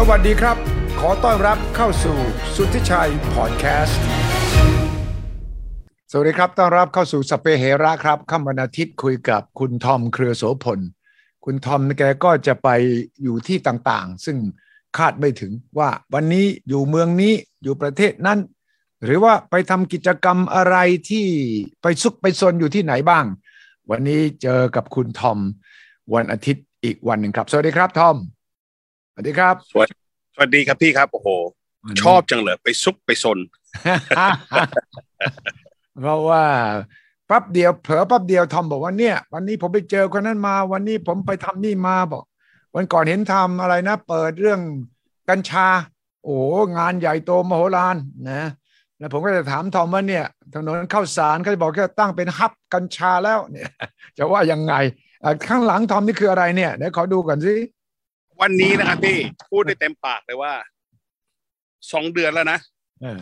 สวัสดีครับ ขอต้อนรับเข้าสู่สุทธิชัยพอดแคสต์ สวัสดีครับต้อนรับเข้าสู่สเปเฮระครับค่ำวันอาทิตย์คุยกับคุณทอมเครือโสพล คุณทอมแกก็จะไปอยู่ที่ต่างๆ ซึ่งคาดไม่ถึงว่าวันนี้อยู่เมืองนี้อยู่ประเทศนั้น หรือว่าไปทำกิจกรรมอะไรที่ไปซุกไปซนอยู่ที่ไหนบ้าง วันนี้เจอกับคุณทอมวันอาทิตย์อีกวันหนึ่งครับ สวัสดีครับทอม วัสดีครับสวัสสวัสดีครับพี่ครับโอ้โห ชอบจังเลยไปซุกไปซน เพราะว่าปั๊บเดียวเผลอปั๊บเดียวทอมบอกว่าเนี่ย วันนี้ผมไปเจอคนนั้นมา วันนี้ผมไปทำนี่มาบอก วันก่อนเห็นทำอะไรนะ เปิดเรื่องกัญชา โอ้งานใหญ่โตมโหฬารนะ แล้วผมก็จะถามทอมว่าเนี่ยถนนเข้าสารเขาจะบอกแค่ตั้งเป็นฮับกัญชาแล้วเนี่ย จะว่ายังไงอะข้างหลังทอมนี่คืออะไรเนี่ยเดี๋ยวขอดูก่อนสิ วันนี้นะครับพี่พูดได้เต็มปากเลยว่าสองเดือนแล้วนะเออ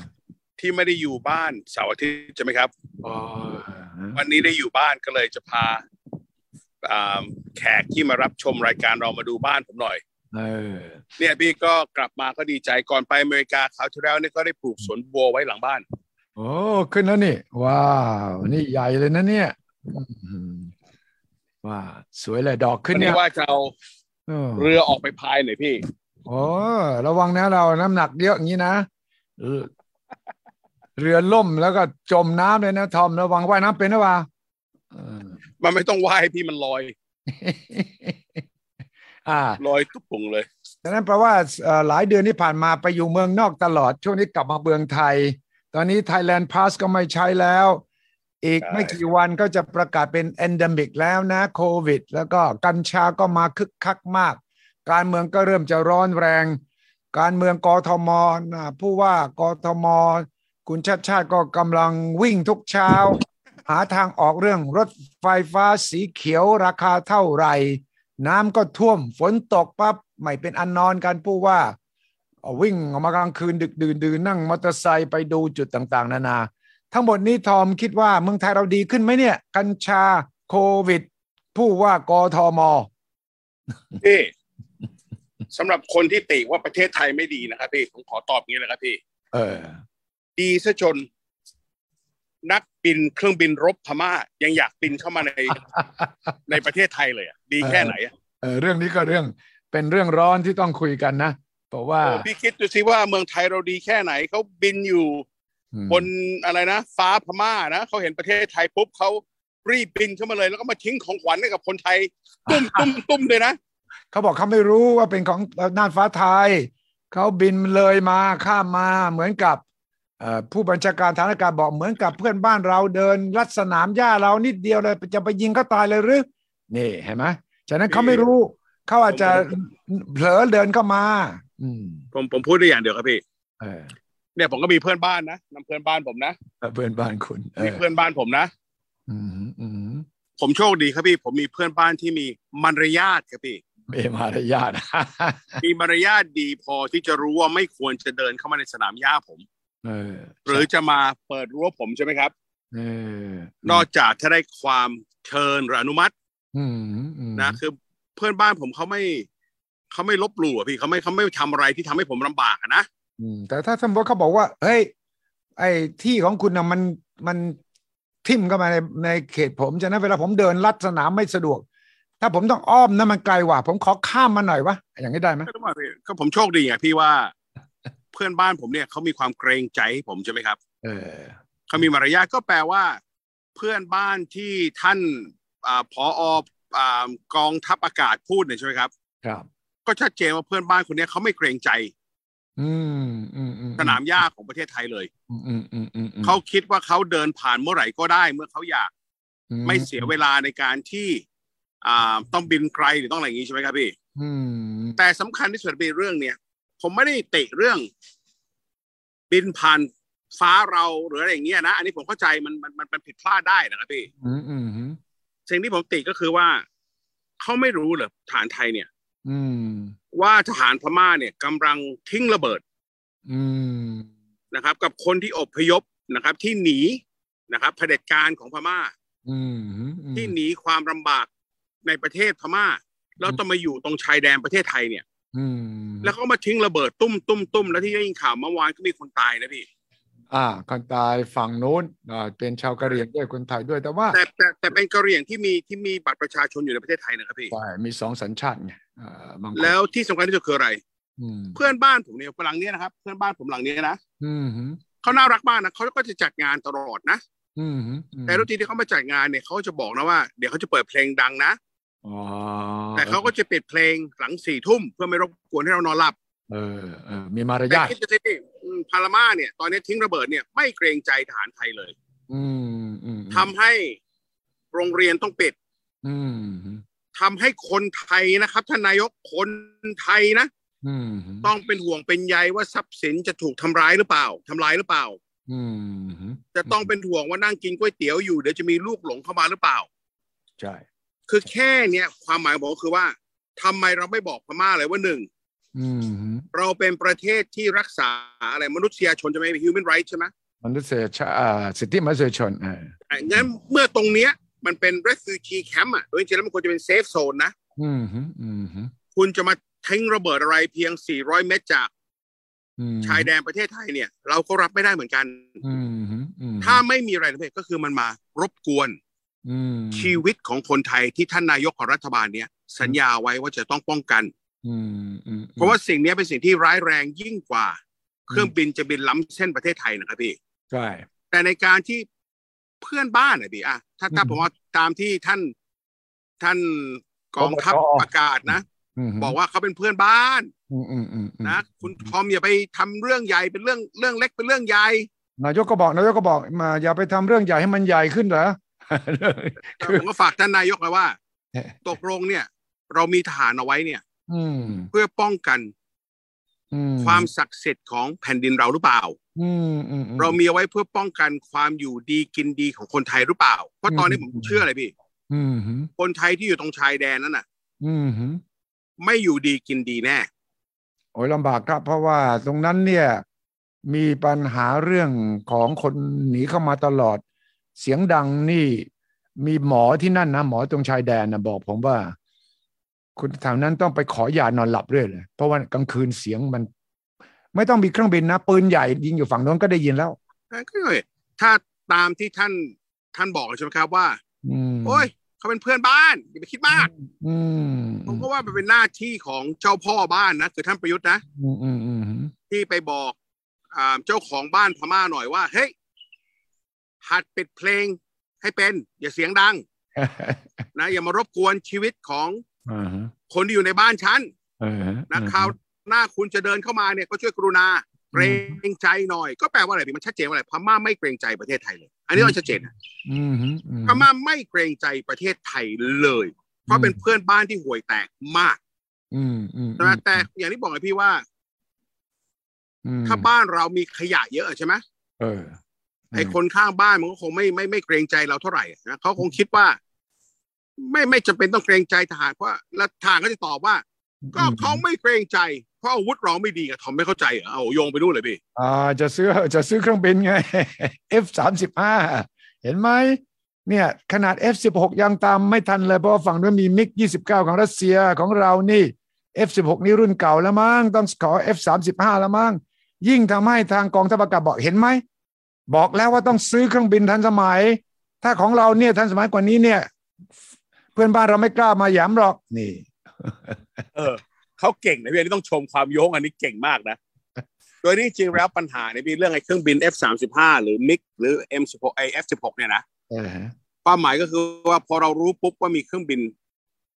ที่ไม่ได้อยู่บ้านเสาร์อาทิตย์ใช่ไหมครับอ๋อวันนี้ได้อยู่บ้านก็เลยจะพาอ่าแขกที่มารับชมรายการเรามาดูบ้านผมหน่อยเออเนี่ยพี่ก็กลับมาก็ดีใจก่อนไปอเมริกาคราวที่แล้วเนี่ยก็ได้ปลูกสวนบัวไว้หลังบ้าน โอ้ขึ้นแล้วนี่ ว้าวนี่ใหญ่เลยนะเนี่ยอืมว้าสวยเลยดอกขึ้นวันเนี่นี้ยว่าจะเอา เออเรือออกไปพายหน่อยพี่โอ้ระวังนะเราน้ำหนักเยอะอย่างนี้นะเออเรือล่มแล้วก็จมน้ำเลยนะทอมระวังว่ายน้ำเป็นหรือเปล่าเออมันไม่ต้องว่ายพี่มันลอย อ่าลอยตุ๊บปุงเลยดังนั้นแปลว่าเอ่อหลายเดือนที่ผ่านมาไปอยู่เมืองนอกตลอด ช่วงนี้กลับมาเมืองไทย ตอนนี้ Thailand Pass ก็ไม่ใช้แล้ว อีกใช่ไม่กี่วันก็จะประกาศเป็น endemic แล้วนะโควิด แล้วก็กัญชาก็มาคึกคักมาก การเมืองก็เริ่มจะร้อนแรง การเมืองกทมนะผู้ว่ากทม คุณชาติชาติก็กำลังวิ่งทุกเช้า หาทางออกเรื่องรถไฟฟ้าสีเขียวราคาเท่าไหร่ น้ำก็ท่วมฝนตกปั๊บไม่เป็นอันนอนกันผู้ว่าเอาวิ่งออกมากลางคืนดึกดื่นดื่นนั่งมอเตอร์ไซค์ไปดูจุดต่าง ๆ นานา ทั้งหมดนี้ทอมคิดว่าเมืองไทยเราดีขึ้นไหมเนี่ย กัญชาโควิด ผู้ว่ากทมพี่สำหรับคนที่ติว่าประเทศไทยไม่ดีนะครับพี่ผมขอตอบอย่างนี้เลยครับพี่ เออ ดีซะจน นักบินเครื่องบินรบพม่า ยังอยากบินเข้ามาในในประเทศไทยเลยอะดีแค่ไหนอะเออเรื่องนี้ก็เรื่องเป็นเรื่องร้อนที่ต้องคุยกันนะเพราะว่าโอ้พี่คิดดูสิว่าเมืองไทยเราดีแค่ไหนเขาบินอยู่อืม บนอะไรนะ ฟ้าพม่านะเขาเห็นประเทศไทยปุ๊บเขารีบบินเข้ามาเลย แล้วก็มาทิ้งของขวัญให้กับคนไทย ตุ้มตุ้มตุ้มเลยนะเขาบอกเขาไม่รู้ว่าเป็นของน่านฟ้าไทยเขาบินเลยมาข้ามมาเหมือนกับเอ่อผู้บัญชาการฐานอากาศบอกเหมือนกับเพื่อนบ้านเราเดินลัดสนามหญ้าเรานิดเดียวเลยจะไปยิงเขาตายเลยหรือนี่เห็นไหมฉะนั้นเขาไม่รู้เขาอาจจะเผลอเดินเข้ามา อืมผมผมพูดได้อย่างเดียวครับพี่ เออเนี่ยผมก็มีเพื่อนบ้านนะนำเพื่อนบ้านผมนะเพื่อนบ้านคุณเอมีอเพื่อนบ้านผมนะอืมอืมผมโชคดีครับพี่ผมมีเพื่อนบ้านที่มีมารยาทครับพี่มีมารยาทมีมารยาทดีพอที่จะรู้ว่าไม่ควรจะเดินเข้ามาในสนามหญ้าผมเออหรือจะมาเปิดรั้วผมใช่ไหมครับเออนอกจากถ้าได้ความเชิญหรืออนุมัติอืมอืมนะคือเพื่อนบ้านผมเขาไม่เขาไม่ลบหลู่อะพี่เขาไม่เขาไม่ทำอะไรที่ทำให้ผมลำบากอะนะอืม แต่ถ้าสมมติเขาบอกว่า เฮ้ย ไอ้ที่ของคุณนะมันมันทิ่มเข้ามาในในเขตผมฉะนั้นเวลาผมเดินลัดสนามไม่สะดวก ถ้าผมต้องอ้อมนะมันไกลกว่า ผมขอข้ามมาหน่อยวะอย่างนี้ได้ไหมก็ต้องมาพี่ก็ผมโชคดีไงพี่ว่า เพื่อนบ้านผมเนี่ยเขามีความเกรงใจให้ผมใช่ไหมครับ เออเขามีมารยาทก็แปลว่า เพื่อนบ้านที่ท่านอ่าผออ่ากองทัพอากาศพูดเนี่ยใช่ไหมครับ ครับ ก็ชัดเจนว่าเพื่อนบ้านคนเนี้ยเขาไม่เกรงใจอืมอืมอืม สนามหญ้าของประเทศไทยเลยอืมอืมอืมอืมอืมเขาคิดว่าเขาเดินผ่านเมื่อไหร่ก็ได้ เมื่อเขาอยากอืไม่เสียเวลาในการที่อ่าต้องบินไกลหรือต้องอะไรอย่างนี้ใช่ไหมครับพี่อืมแต่สำคัญที่สุดเป็นเรื่องเนี้ยผมไม่ได้ติเรื่อง บินผ่านฟ้าเราหรืออะไรอย่างเงี้ยนะอันนี้ผมเข้าใจมันมันมันมันผิดพลาดได้นะครับพี่อืมอืมอืมสิ่งที่ผมติก็คือว่าเขาไม่รู้เหรอฐานไทยเนี่ย อืม ว่าทหารพม่าเนี่ยกำลังทิ้งระเบิดอืมนะครับ กับคนที่อพยพนะครับ ที่หนีนะครับเผด็จการของพม่าอืมที่หนีความลำบากในประเทศพม่าแล้วต้องมาอยู่ตรงชายแดนประเทศไทยเนี่ยอืมแล้วเขามาทิ้งระเบิดตุ้มตุ้มตุ้มแล้วที่ได้ยินข่าวเมื่อวานก็มีคนตายนะพี่ อ่า คนตายฝั่งโน้นอ่าเป็นชาวกะเหรี่ยงด้วยคนไทยด้วยแต่ว่า แต่แต่แต่เป็นกะเหรี่ยงที่มีที่มีบัตรประชาชนอยู่ในประเทศไทยนะครับพี่ใช่มีสองสัญชาติไงอ่าบางคน แล้วที่สำคัญที่สุดคืออะไรอืมเพื่อนบ้านผมเนี่ยหลังเนี้ยนะครับ เพื่อนบ้านผมหลังเนี้ยนะอืมฮึเขาน่ารักมากนะเขาก็จะจัดงานตลอดนะอืมฮึอืมแต่ทุกทีที่เขามาจัดงานเนี่ยเขาจะบอกนะว่าเดี๋ยวเขาจะเปิดเพลงดังนะอ๋อแต่เขาก็จะปิดเพลงหลังสี่ทุ่มเพื่อไม่รบกวนให้เรานอนหลับ เออเออมีมารแต่ยาทคิดดูสิอืมพารามาเนี่ย ตอนนี้ทิ้งระเบิดเนี่ยไม่เกรงใจทหารไทยเลย อืมอืมทำให้โรงเรียนต้องปิด อืมฮึ ทำให้คนไทยนะครับท่านนายกคนไทยนะอืมฮึต้องเป็นห่วงเป็นใยว่าทรัพย์สินจะถูกทำร้ายหรือเปล่าทำลายหรือเปล่าอืมฮึจะต้องเป็นห่วงว่านั่งกินก๋วยเตี๋ยวอยู่เดี๋ยวจะมีลูกหลงเข้ามาหรือเปล่าใช่คือแค่เนี้ยความหมายผมก็คือว่าทำไมเราไม่บอกพม่าเลยว่าหนึ่งอืมฮึเราเป็นประเทศที่รักษาอะไรมนุษยชนใช่ไหม human rights ใช่ไหมมนุษยชาอ่าสิทธิมนุษยชนเอออะงั้นเมื่อตรงเนี้ย มันเป็น refugee camp อะโดยจริงๆแล้วมันควรจะเป็น safe zone นะอืมฮึอืมฮึคุณจะมาทิ้งระเบิดอะไรเพียง 400 เมตรจากอืมชายแดนประเทศไทยเนี่ย เราก็รับไม่ได้เหมือนกันอืมฮึอืมถ้าไม่มีอะไรนะพี่ก็คือมันมารบกวนอืมชีวิตของคนไทยที่ท่านนายกของรัฐบาลเนี่ย สัญญาไว้ว่าจะต้องป้องกันอืมอืมเพราะว่าสิ่งเนี้ยเป็นสิ่งที่ร้ายแรงยิ่งกว่า เครื่องบินจะบินล้ำเส้นประเทศไทยนะครับพี่ใช่แต่ในการที่ เพื่อนบ้านอะพี่อะถ้าถ้าอืมผมว่าตามที่ท่านท่านกองทัพปปชประกาศนะอืมฮึบอกว่าเขาเป็นเพื่อนบ้านอืมอืมอืมอืมนะคุณทอมอย่าไปทำเรื่องใหญ่เป็นเรื่องเรื่องเล็กเป็นเรื่องใหญ่นายกก็บอกนายกก็บอกมา อย่าไปทำเรื่องใหญ่ให้มันใหญ่ขึ้นเหรอคือผมก็ฝากท่านนายกเลยว่า ตกลงเนี่ย เรามีทหารเอาไว้เนี่ยอืมเพื่อป้องกันอืมความศักดิ์สิทธิ์ของแผ่นดินเราหรือเปล่าอืมอืมอื เรามีเอาไว้เพื่อป้องกันความอยู่ดีกินดีของคนไทยหรือเปล่า เพราะตอนนี้อืผมมเชื่อเลยพี่อืมฮึคนไทยที่อยู่ตรงชายแดนนั้นน่ะอืมฮึไม่อยู่ดีกินดีแน่ โอ้ยลำบากครับ เพราะว่าตรงนั้นเนี่ย มีปัญหาเรื่องของคนหนีเข้ามาตลอด เสียงดังนี่มีหมอที่นั่นนะหมอตรงชายแดนนะบอกผมว่า คุณแถวนั้นต้องไปขอยานอนหลับเรื่อยเลยเพราะว่ากลางคืนเสียงมัน ไม่ต้องมีเครื่องบินนะ ปืนใหญ่ยิงอยู่ฝั่งโน้นก็ได้ยินแล้วก็เลยถ้าตามที่ท่านท่านบอกใช่ไหมครับว่าอืมโอ้ยเขาเป็นเพื่อนบ้านอย่าไปคิดมากอืมผมก็ว่ามันเป็นหน้าที่ของเจ้าพ่อบ้านนะคือท่านประยุทธ์นะอืมอืมอืมอืมที่ไปบอกอ่าเจ้าของบ้านพม่าหน่อยว่า เฮ้ยหัดปิดเพลงให้เป็น อย่าเสียงดัง นะ อย่ามารบกวนชีวิตของอ่าฮะคนที่อยู่ในบ้านฉันเออฮะนะคราว หน้าคุณจะเดินเข้ามาเนี่ยก็ช่วยกรุณาเกรงใจหน่อย ก็แปลว่าอะไรพี่มันชัดเจนว่าอะไรพม่าไม่เกรงใจประเทศไทยเลย อันนี้เราชัดเจนนะอืมฮึอืมพม่าไม่เกรงใจประเทศไทยเลย เพราะเป็นเพื่อนบ้านที่ห่วยแตกมากอืมอืมนะแต่อย่างที่บอกไงพี่ว่าอืมถ้าบ้านเรามีขยะเยอะใช่ไหมเออไอ้คนข้างบ้านมันก็คงไม่ไม่ไม่เกรงใจเราเท่าไหร่นะเขาคงคิดว่า ไม่ไม่จำเป็นต้องเกรงใจทหารเพราะแล้วทหารก็จะตอบว่า ก็เขาไม่เกรงใจเพ ราะอาวุธเราไม่ดีอะทอมไม่เข้าใจเหรอเอาโยงไปนู่นเลยพี่อ่าจะซื้อจะซื้อเครื่องบินไง F สามสิบห้าเห็นไหมเนี่ยขนาด F สิบหกยังตามไม่ทันเลย เพราะว่าฝั่งนู้นมีมิกยี่สิบเก้าของรัสเซียของเรานี่ F สิบหกนี่รุ่นเก่าแล้วมั้งต้องขอ F สามสิบห้าแล้วมั้งยิ่งทำให้ทางกองทัพอากาศบอกเห็นไหมบอกแล้วว่าต้องซื้อเครื่องบินทันสมัย ถ้าของเราเนี่ยทันสมัยกว่านี้เนี่ย เพื่อนบ้านเราไม่กล้ามาหยามหรอกนี่ เออ เขาเก่งนะพี่อันนี้ต้องชมความโยงอันนี้เก่งมากนะโดยที่จริงแล้วปัญหาในยพี่เรื่องไอ้เครื่องบิน F35 หรือมิกหรือ M16 ไอ้ F16 เนี่ยนะเออฮะความหมายก็คือว่าพอเรารู้ปุ๊บว่ามีเครื่องบิน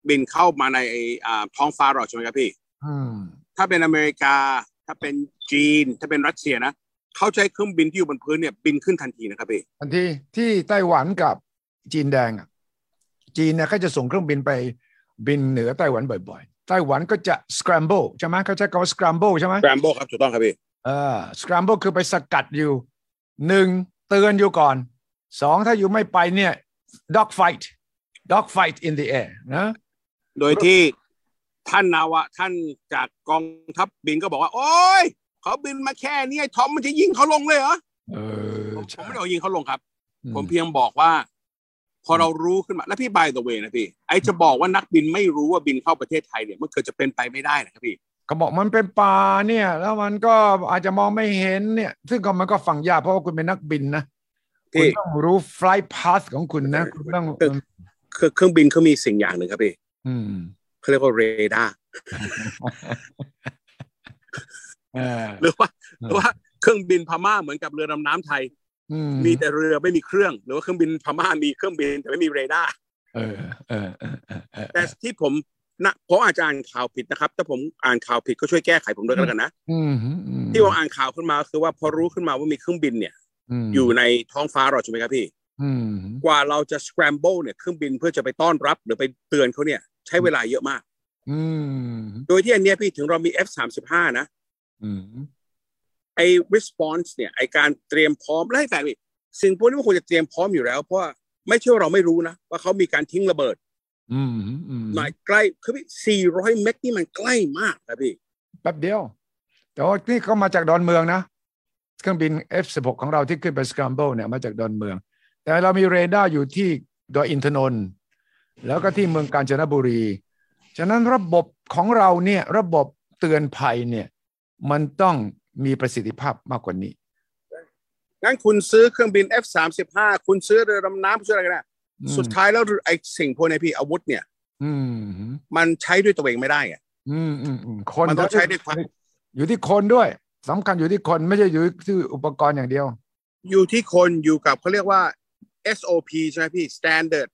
บินเข้ามาในไอ้อ่าท้องฟ้าเราใช่ไหมครับพี่อืมถ้าเป็นอเมริกา ถ้าเป็นจีน ถ้าเป็นรัสเซียนะเขาใช้เครื่องบินที่อยู่บนพื้นเนี่ยบินขึ้นทันทีนะครับพี่ทันทีที่ไต้หวันกับจีนแดงอะจีนเนี่ยเขาจะส่งเครื่องบินไปบินเหนือไต้หวันบ่อยๆ ไต้หวันก็จะ scramble ใช่ไหมเขาใช้คำว่า scramble ใช่ไหมแรมโบ้ครับถูกต้องครับพี่เออ scramble คือไปสกัดอยู่หนึ่งเตือนอยู่ก่อนสองถ้าอยู่ไม่ไปเนี่ย dog fight dog fight in the air นะ โดยที่ท่านนาวะท่านจากกองทัพบินก็บอกว่า โอ้ยเขาบินมาแค่นี้ไอ้ทอมมันจะยิงเขาลงเลยเหรอเออผมผมใช่ไม่ได้เอายิงเขาลงครับอืผมเพียงบอกว่า พอเรารู้ขึ้นมาแล้วพี่บายตัวเวนะพี่ไอจะบอกว่านักบินไม่รู้ว่าบินเข้าประเทศไทยเนี่ยมันเกิดจะเป็นไปไม่ได้นะครับพี่เขาบอกมันเป็นป่าเนี่ย แล้วมันก็อาจจะมองไม่เห็นเนี่ย ซึ่งก็มันก็ฟังยากเพราะว่าคุณเป็นนักบินนะคุณพี่ต้องรู้ flight path ของคุณนะคุณต้องเครื่องเครื่องเครื่องบินเขามีสิ่งอย่างหนึ่งครับพี่อืมเขาเรียกว่าเรดาร์เออหรือว่าหรือว่าเครื่องบินพม่าเหมือนกับเรือดำน้ำไทยอื มมีแต่เรือไม่มีเครื่อง หรือว่าเครื่องบินพม่ามีเครื่องบินแต่ไม่มีเรดาร์เออเออเออเออเออแต่ที่ผมนะผมอาจจะอ่านข่าวผิดนะครับ ถ้าผมอ่านข่าวผิดก็ช่วยแก้ไขผมด้วยกันแล้วกันนะอืมอืมที่ผมอ่านข่าวขึ้นมาคือว่าพอรู้ขึ้นมาว่ามีเครื่องบินเนี่ยมอยู่ในท้องฟ้าเราใช่ไหมครับพี่อืมกว่าเราจะ scramble เนี่ยเครื่องบินเพื่อจะไปต้อนรับหรือไปเตือนเขาเนี่ย ใช้เวลาเยอะมากอืมโดยที่อันเนี้ยพี่ถึงเรามี F35 นะอืม ไอ้ response เนี่ยไอ้การเตรียมพร้อมและให้แฟนพี่สิ่งพวกนี้มันควรจะเตรียมพร้อมอยู่แล้วเพราะว่าไม่ใช่ว่าเราไม่รู้นะ ว่าเขามีการทิ้งระเบิดอืมอืมหน่อยใกล้คือพี่400เมกนี่มันใกล้มากนะพี่แป๊บเดียว แต่ว่านี่เขามาจากดอนเมืองนะ เครื่องบิน F16 ของเราที่ขึ้นไป scramble เนี่ยมาจากดอนเมือง แต่เรามีเรดาร์อยู่ที่ดอยอินทนนท์แล้วก็ที่เมืองกาญจนบุรี ฉะนั้นระบบของเราเนี่ยระบบเตือนภัยเนี่ยมันต้อง มีประสิทธิภาพมากกว่านี้ งั้นคุณซื้อเครื่องบิน F35 คุณซื้อเรือดำน้ำซื้ออะไรกันนะอืมสุดท้ายแล้วไอ้สิ่งพวกนี้พี่อาวุธเนี่ยอืมมันใช้ด้วยตัวเองไม่ได้อะอืมอืมอืมคนมันต้องใช้ด้วยความอยู่ที่คนด้วยสำคัญอยู่ที่คนไม่ใช่อยู่ที่อุปกรณ์อย่างเดียว อยู่ที่คนอยู่กับเขาเรียกว่า SOP ใช่ไหมพี่ Standard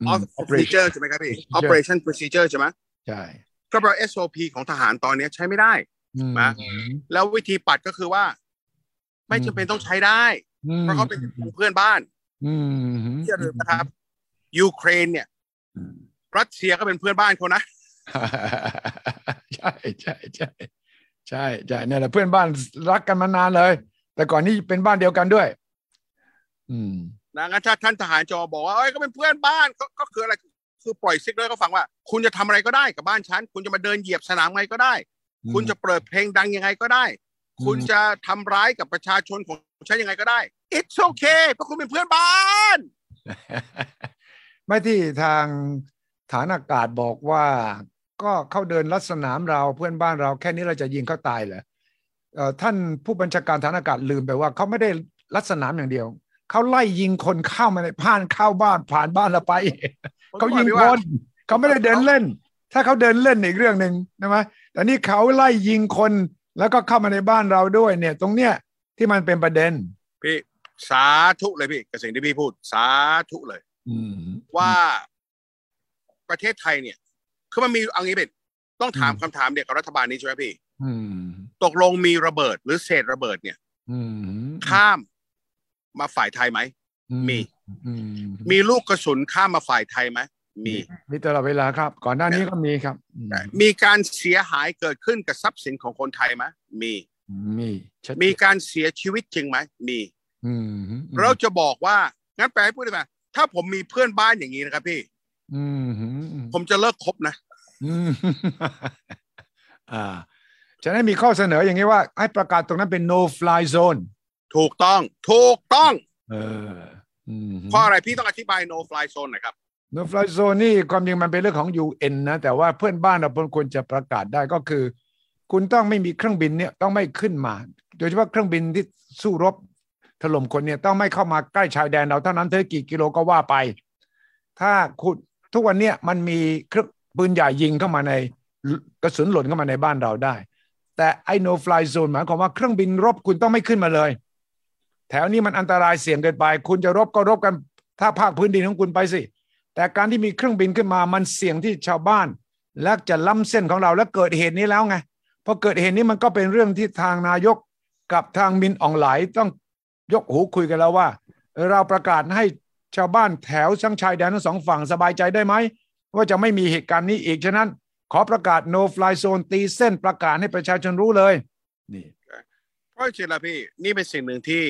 อืม of Procedure ใช่ไหมครับพี่ Procedure Operation Procedure ใช่ไหมใช่ก็แปลว่า SOP ของทหารตอนนี้ใช้ไม่ได้ อืมมาแล้ววิธีปัดก็คือว่า ไม่จำเป็นต้องใช้ได้อืมเพราะเขาเป็นเพื่อนบ้านอืมอย่าลืมนะครับ ยูเครนเนี่ยอืมรัสเซียก็เป็นเพื่อนบ้านเขานะใช่ใช่ใช่ใช่ใช่เนี่ยแหละเพื่อนบ้านรักกันมานานเลย แต่ก่อนนี้เป็นบ้านเดียวกันด้วย อืมนะงั้นถ้าท่านทหารจอบอกว่าเอ้ยก็เป็นเพื่อนบ้านก็ก็คืออะไรคือปล่อยซิกเลยเขาฟังว่า คุณจะทำอะไรก็ได้กับบ้านฉัน คุณจะมาเดินเหยียบสนามไงก็ได้ คุณจะเปิดเพลงดังยังไงก็ได้อืมคุณจะทำร้ายกับประชาชนของฉันยังไงก็ได้ it's okay เพราะคุณเป็นเพื่อนบ้านไม่ที่ทางฐานอากาศบอกว่า ก็เข้าเดินลัดสนามเราเพื่อนบ้านเราแค่นี้เราจะยิงเขาตายเหรอเอ่อท่านผู้บัญชาการฐานอากาศลืมไปว่าเขาไม่ได้ลัดสนามอย่างเดียวเขาไล่ยิงคนเข้ามาในผ่านเข้าบ้านผ่านบ้านเราไปเขายิงคนเขาไม่ได้เดินเล่น ถ้าเขาเดินเล่นอีกเรื่องหนึ่งใช่ไหม แต่นี่เขาไล่ยิงคนแล้วก็เข้ามาในบ้านเราด้วย เนี่ย ตรงเนี้ยที่มันเป็นประเด็น พี่สาธุเลยพี่กับสิ่งที่พี่พูด สาธุเลยอืมว่าประเทศไทยเนี่ย คือมันมีเอางี้เป็นต้องถามอืมคำถามเดียวกับรัฐบาลนี้ใช่ไหมพี่อืมตกลงมีระเบิดหรือเศษระเบิดเนี่ยอืมข้ามมาฝ่ายไทยไหมมีอืมมีลูกกระสุนข้ามมาฝ่ายไทยไหม มีมีตลอดเวลาครับ ก่อนหน้านี้ก็มีครับอืมมีการเสียหายเกิดขึ้นกับทรัพย์สินของคนไทยไหมมี มีชัดเจนมีการเสียชีวิตจริงไหมมีอืมเราจะบอกว่างั้นแปลให้พูดได้ไหมถ้าผมมีเพื่อนบ้านอย่างนี้นะครับพี่อืมผมจะเลิกคบนะอืมอ่าฉะนั้นมีข้อเสนออย่างนี้ว่า ให้ประกาศตรงนั้นเป็น no fly zone ถูกต้อง ถูกต้อง เอออืมเพราะอะไรพี่ต้องอธิบาย no fly zone หน่อยครับ no fly zone นี่ความจริงมันเป็นเรื่องของ UN นะ แต่ว่าเพื่อนบ้านเราควรจะประกาศได้ก็คือ คุณต้องไม่มีเครื่องบินเนี่ยต้องไม่ขึ้นมา โดยเฉพาะเครื่องบินที่สู้รบถล่มคนเนี่ยต้องไม่เข้ามาใกล้ชายแดนเราเท่านั้นเธอกี่กิโลก็ว่าไป ถ้าคุณทุกวันเนี้ยมันมีเครื่องปืนใหญ่ยิงเข้ามาในกระสุนหล่นเข้ามาในบ้านเราได้ แต่ไอ้ no fly zone หมายความว่าเครื่องบินรบคุณต้องไม่ขึ้นมาเลย แถวนี้มันอันตรายเสี่ยงเกินไป คุณจะรบก็รบกันถ้าภาคพื้นดินของคุณไปสิ แต่การที่มีเครื่องบินขึ้นมามันเสี่ยงที่ชาวบ้าน และจะล้ำเส้นของเราแล้วเกิดเหตุนี้แล้วไงพอเกิดเหตุนี้มันก็เป็นเรื่องที่ทางนายกกับทางมินอองไหลายต้องยกหูคุยกันแล้วว่า เราประกาศให้ชาวบ้านแถวทั้งชายแดนทั้งสองฝั่งสบายใจได้ไหมว่าจะไม่มีเหตุการณ์นี้อีกฉะนั้น ขอประกาศ no fly zone ตีเส้นประกาศให้ประชาชนรู้เลยนี่เพราะจริงๆแล้วพี่ นี่เป็นสิ่งหนึ่งที่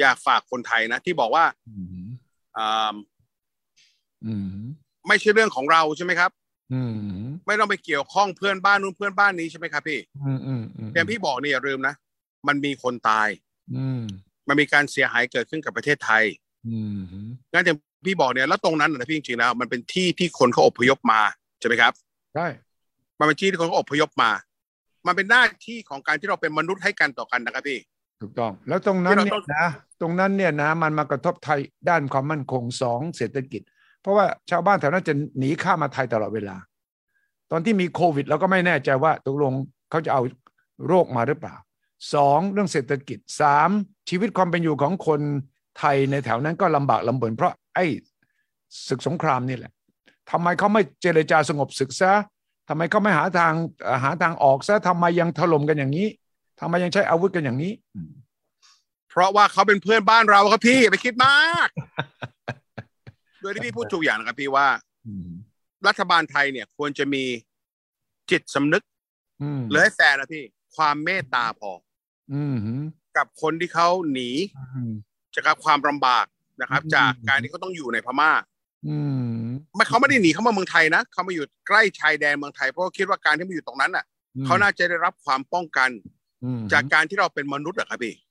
อยากฝากคนไทยนะ ที่บอกว่าอืมอ่าอืม ไม่ใช่เรื่องของเราใช่ไหมครับอืมไม่ต้องไปเกี่ยวข้องเพื่อนบ้านนู้นเพื่อนบ้านนี้ใช่ไหมครับพี่อืมอืมอืมแต่พี่บอกนี่อย่าลืมนะมันมีคนตายอืมมันมีการเสียหายเกิดขึ้นกับประเทศไทยอืมงั้นอย่างพี่บอกเนี่ยแล้วตรงนั้นนะพี่จริงๆแล้วมันเป็นที่ที่คนเขาอพยพมาใช่ไหมครับใช่มันเป็นที่ที่คนเขาอพยพมา มันเป็นหน้าที่ของการที่เราเป็นมนุษย์ให้กันต่อกันนะครับพี่ถูกต้อง แล้วตรงนั้นที่เราเนี่ต้ยองนะตรงนั้นเนี่ยนะมันมากระทบไทยด้านความมั่นคงสองเศรษฐกิจ เพราะว่าชาวบ้านแถวนั้นจะหนีข้ามมาไทยตลอดเวลา ตอนที่มีโควิดเราก็ไม่แน่ใจว่าตกลงเขาจะเอาโรคมาหรือเปล่าสองเรื่องเศรษฐกิจสามชีวิตความเป็นอยู่ของคนไทยในแถวนั้นก็ลำบากลำบนเพราะไอ้ศึกสงครามนี่แหละทำไมเขาไม่เจรจาสงบศึกซะทำไมเขาไม่หาทางหาทางออกซะทำไมยังถล่มกันอย่างนี้ทำไมยังใช้อาวุธกันอย่างนี้ เพราะว่าเขาเป็นเพื่อนบ้านเราครับพี่อย่าไปคิดมาก ดยที่พี่พูดถูกอย่างนะครับพี่ว่าอืมรัฐบาลไทยเนี่ยควรจะมีจิตสำนึกอืมหรือให้แฟร์นะพี่ ความเมตตาพออืมอืมกับคนที่เขาหนีอืมจากความลำบากนะครับอืมจากการที่เขาต้องอยู่ในพม่าอืมไม่เขาไม่ได้หนีเข้ามาเมืองไทยนะเขามาอยู่ใกล้ชายแดนเมืองไทยเพราะเขาคิดว่าการที่มาอยู่ตรงนั้นน่ะเขาน่าจะได้รับความป้องกันอืมจากการที่เราเป็นมนุษย์อะครับพี่อืม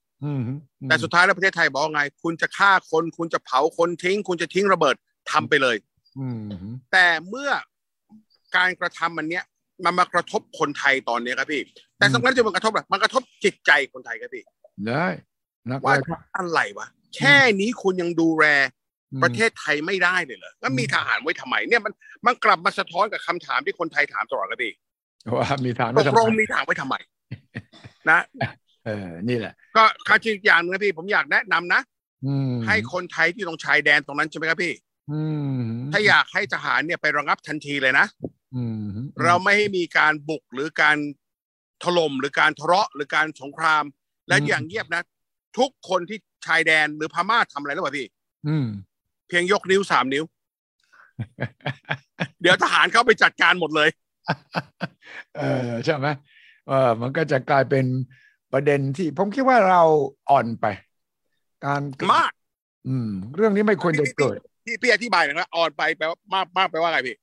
แต่สุดท้ายแล้วประเทศไทยบอกว่าไง คุณจะฆ่าคน คุณจะเผาคนทิ้ง คุณจะทิ้งระเบิดทำไปเลยอืมแต่เมื่อการกระทำมันเนี้ยมันมากระทบคนไทยตอนเนี้ยครับพี่ แต่สำคัญจะมันกระทบอะไรมันกระทบจิตใจคนไทยครับพี่ได้นักว่าเลยครับอะไรวะแค่นี้คุณยังดูแลประเทศไทยไม่ได้เลยเหรอแล้วมีทหารไว้ทำไมเนี่ยมันมันกลับมาสะท้อนกับคำถามที่คนไทยถามตลอดครับพี่ว่ามีฐานตไว้กทำลงไมมีทหารไว้ทำไม นะ เออนี่แหละ ก็ค่าจริงอย่างหนึงนะพี่ผมอยากแนะนำนะอืมให้คนไทยที่ตรงชายแดนตรงนั้นใช่ไหมครับพี่อืมถ้าอยากให้ทหารเนี่ยไประงับทันทีเลยนะอืมเราไม่ให้มีการบุกหรือการถล่มหรือการทะเลาะหรือการสงคราม และอย่างเงียบนะ ทุกคนที่ชายแดนหรือพม่าทำอะไรหรือเปล่าพี่อืมเพียงยกนิ้วสามนิ้ว เดี๋ยวทหารเข้าไปจัดการหมดเลย เออใช่ไหมเออมันก็จะกลายเป็น ประเด็นที่ผมคิดว่าเราอ่อนไป การมาก อืม เรื่องนี้ไม่ควรจะเกิดพี่พี่อธิบายหน่อยนะอ่อนไปแปลว่ามากมากแปลว่าอะไรพี่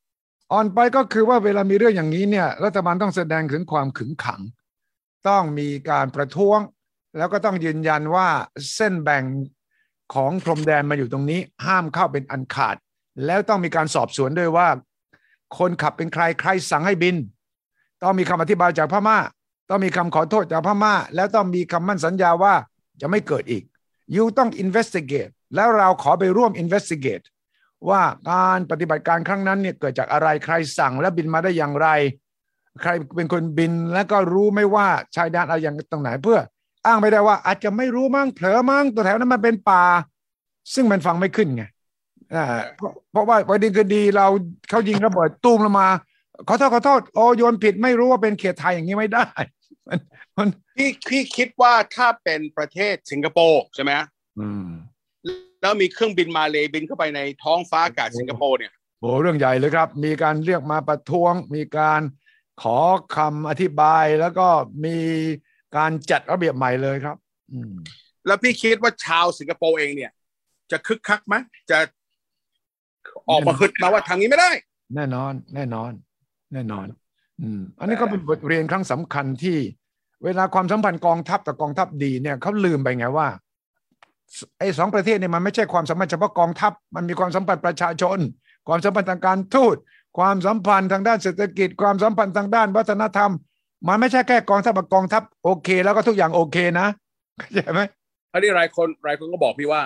อ่อนไปก็คือว่าเวลามีเรื่องอย่างนี้เนี่ย รัฐบาลต้องแสดงถึงความขึงขัง ต้องมีการประท้วง แล้วก็ต้องยืนยันว่าเส้นแบ่งของพรมแดนมาอยู่ตรงนี้ ห้ามเข้าเป็นอันขาด แล้วต้องมีการสอบสวนด้วยว่า คนขับเป็นใครใครสั่งให้บิน ต้องมีคำอธิบายจากพม่า ต้องมีคำขอโทษจากพม่า แล้วต้องมีคำมั่นสัญญาว่าจะไม่เกิดอีกยูต้อง investigate แล้วเราขอไปร่วม investigate ว่าการปฏิบัติการครั้งนั้นเนี่ยเกิดจากอะไรใครสั่งและบินมาได้อย่างไร ใครเป็นคนบินแล้วก็รู้ไม่ว่าชายแดนอะไรอย่างตรงไหนเพื่อ อ้างไม่ได้ว่าอาจจะไม่รู้มั้งเผลอมั้งตัวแถวนั้นมันเป็นป่า ซึ่งมันฟังไม่ขึ้นไงเพราะเพราะว่าวันดีคืนดีเราเขายิงระเบิดตูมลงมา ขอโทษขอโทษโอโยนผิดไม่รู้ว่าเป็นเขตไทยอย่างนี้ไม่ได้มันมันพี่พี่คิดว่าถ้าเป็นประเทศสิงคโปร์ใช่ไหมอืมแล้วมีเครื่องบินมาเลยบินเข้าไปในท้องฟ้าอากาศสิงคโปร์เนี่ยโอ้เรื่องใหญ่เลยครับ มีการเรียกมาประท้วง มีการขอคำอธิบายแล้วก็มีการจัดระเบียบใหม่เลยครับอืมแล้วพี่คิดว่าชาวสิงคโปร์เองเนี่ย จะคึกคักไหมจะออกมาคึดมาว่าทางนี้ไม่ได้ แน่นอน แน่นอน แน่นอน อืม อันนี้ก็เป็นบทเรียนครั้งสำคัญที่ เวลาความสัมพันธ์กองทัพกับกองทัพดีเนี่ยเขาลืมไปไงว่าไอ้สองประเทศเนี่ยมันไม่ใช่ความสัมพันธ์เฉพาะกองทัพ มันมีความสัมพันธ์ประชาชน ความสัมพันธ์ทางการทูต ความสัมพันธ์ทางด้านเศรษฐกิจ ความสัมพันธ์ทางด้านวัฒนธรรม มันไม่ใช่แค่กองทัพกับกองทัพโอเค แล้วก็ทุกอย่างโอเคนะเข้าใจไหมอันนี้หลายคนหลายคนก็บอกพี่ว่า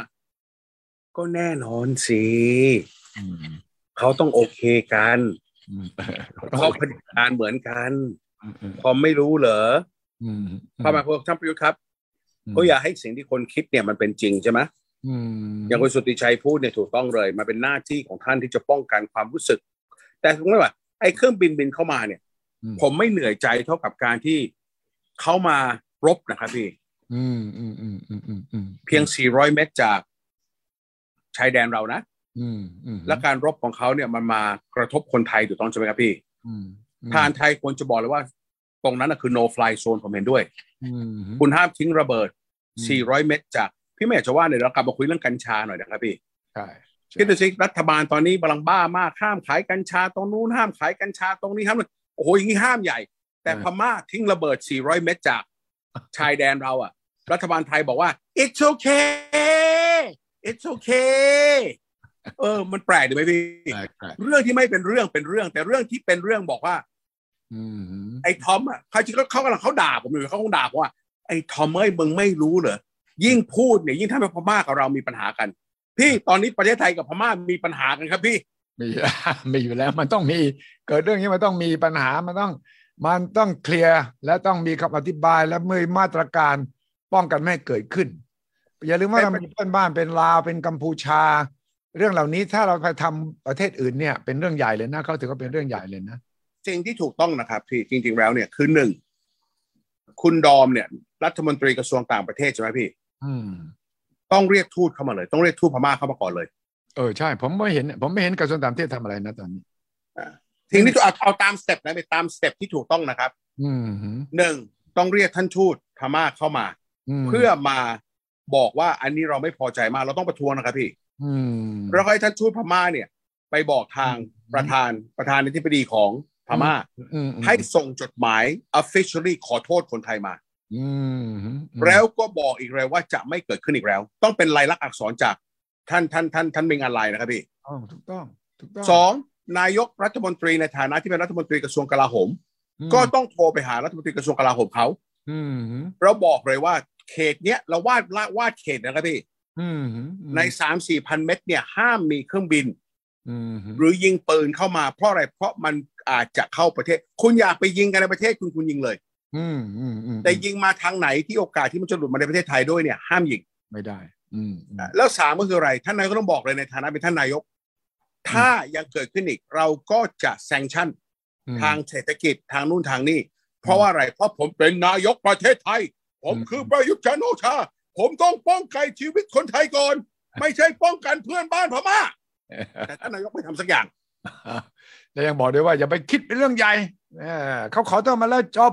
ก็แน่นอนสิอืมเขาต้องโอเคกัน อืมเขาผลิตการเหมือนกันอืมอืมพอไม่รู้เหรออืมพอมาพวกท่านประยุทธ์ครับ ก็อยากให้สิ่งที่คนคิดเนี่ยมันเป็นจริงใช่ไหมอืมอย่างคุณสุทธิชัยพูดเนี่ยถูกต้องเลยมันเป็นหน้าที่ของท่านที่จะป้องกันความรู้สึก แต่ตรงนี้ว่าไอ้เครื่องบินบินเข้ามาเนี่ยอืมผมไม่เหนื่อยใจเท่ากับการที่เขามารบนะครับพี่อืมอืมอืมอืมอืมอืมเพียง 400 เมตรจากชายแดนเรานะอืมอืม และการรบของเขาเนี่ยมันมากระทบคนไทยถูกต้องใช่ไหมครับพี่อืมทหารไทยควรจะบอกเลยว่า ตรงนั้นนะคือ no fly zone ผมเห็นด้วยอืมคุณห้ามทิ้งระเบิดอืม400 เมตรจาก พี่ไม่อยากจะว่าเนี่ยเรากลับมาคุยเรื่องกัญชาหน่อยนะครับพี่ใช่คิดดูสิรัฐบาลตอนนี้กำลังบ้ามากห้ามขายกัญชาตรงนู้นห้ามขายกัญชาตรงนี้ห้ามโอ้โหอย่างนี้ห้ามใหญ่ แต่พม่าทิ้งระเบิด 400 เมตรจากชายแดนเราอะรัฐบาลไทยบอกว่า it's okay it's okay เออ มันแปลกดีไหมพี่แปลกแปลกเรื่องที่ไม่เป็นเรื่องเป็นเรื่อง แต่เรื่องที่เป็นเรื่องบอกว่าอืมไอ้ทอมอะเขาจริงๆเขากำลังเขาด่าผมอยู่เขาคงด่าผมว่า ไอ้ทอมเอ้ยมึงไม่รู้เหรอยิ่งพูดเนี่ยยิ่งทำให้พม่ากับเรามีปัญหากัน พี่ตอนนี้ประเทศไทยกับพม่ามีปัญหากันครับพี่มีมีอยู่แล้วมันต้องมี เกิดเรื่องนี้มันต้องมีปัญหามันต้อง มันต้องเคลียร์และต้องมีคำอธิบายและมือมาตรการป้องกันไม่ให้เกิดขึ้น อย่าลืมว่าแต่เรามีเพื่อนบ้านเป็นลาวเป็นกัมพูชา เรื่องเหล่านี้ถ้าเราไปทำประเทศอื่นเนี่ยเป็นเรื่องใหญ่เลยนะเขาถือว่าเป็นเรื่องใหญ่เลยนะสิ่งที่ถูกต้องนะครับพี่จริง ๆ แล้วเนี่ยคือหนึ่งคุณดอมเนี่ย รัฐมนตรีกระทรวงต่างประเทศใช่ไหมพี่ อืม ต้องเรียกทูตเข้ามาเลย ต้องเรียกทูตพม่าเข้ามาก่อนเลย เออใช่ ผมไม่เห็น ผมไม่เห็นกระทรวงต่างประเทศทำอะไรนะตอนนี้สิ่งที่ถูกเอาเอาตามสเต็ปนะไปตามสเต็ปที่ถูกต้องนะครับ อืมหนึ่งต้องเรียกท่านทูตพม่าเข้ามามเพื่อมาบอกว่าอันนี้เราไม่พอใจมากเราต้องประท้วงนะครับพี่อืม แล้วก็ให้ท่านทูตพม่าเนี่ย ไปบอกทางอืมประธานประธานในที่ปดีของพม่าอืมอืมให้ส่งจดหมาย officially ขอโทษคนไทยมาอืมอืมแล้วก็บอกอีกเลยว่าจะไม่เกิดขึ้นอีกแล้ว ต้องเป็นลายลักษณ์อักษรจากท่านท่านท่านท่านมิงอันไลน์นะครับพี่อ๋อถูกต้องถูกต้องสองนายกรัฐมนตรีในฐานะที่เป็นรัฐมนตรีกระทรวงกลาโหมอืมก็ต้องโทรไปหารัฐมนตรีกระทรวงกลาโหมเขาอืมแล้วบอกเลยว่าเขตเนี้ยเราวาดละวาดเขตนะครับพี่อืม ในสามสี่พันเมตรเนี่ยห้ามมีเครื่องบินอืมหรือยิงปืนเข้ามาเพราะอะไรเพราะมันอาจจะเข้าประเทศ คุณอยากไปยิงกันในประเทศคุณคุณยิงเลยอืมอืมอืมแต่ยิงมาทางไหนที่โอกาสที่มันจะหลุดมาในประเทศไทยด้วยเนี่ย ห้ามยิงไม่ได้อืมอืมแล้วสามก็คืออะไร ท่านนายกก็ต้องบอกเลยในฐานะเป็นท่านนายก ถ้ายังเกิดขึ้นอีก เราก็จะแซงชั่นอืมทางเศรษฐกิจทางนู่นทางนี่เพราะว่าอะไร เพราะผมเป็นนายกประเทศไทย ผมอืมคือประยุทธ์จันทร์โอชา ผมต้องป้องกันชีวิตคนไทยก่อน ไม่ใช่ป้องกันเพื่อนบ้านพม่าแต่ท่านนายกไม่ทำสักอย่างแล้วยังบอกด้วยว่าอย่าไปคิดเป็นเรื่องใหญ่เออเขาขอโทษมาแล้วจบ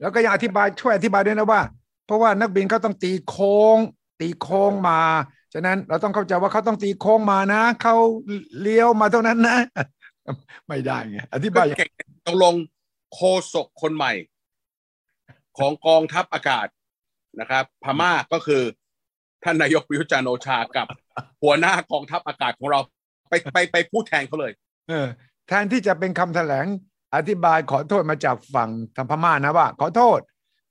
แล้วก็ยังอธิบายช่วยอธิบายด้วยนะว่า เพราะว่านักบินเขาต้องตีโค้ง ตีโค้งมา ฉะนั้นเราต้องเข้าใจว่าเขาต้องตีโค้งมานะเขาเลี้ยวมาเท่านั้นนะ ไม่ได้ไงอธิบายอย่างเก่งตกลงโคศกคนใหม่ ของกองทัพอากาศ นะครับ พม่าก็คือท่านนายกประยุทธ์จันทร์โอชากับ หัวหน้ากองทัพอากาศของเราไปไปไปพูดแทนเขาเลย เออแทนที่จะเป็นคำแถลงอธิบายขอโทษมาจากฝั่งทางพม่านะว่า ขอโทษ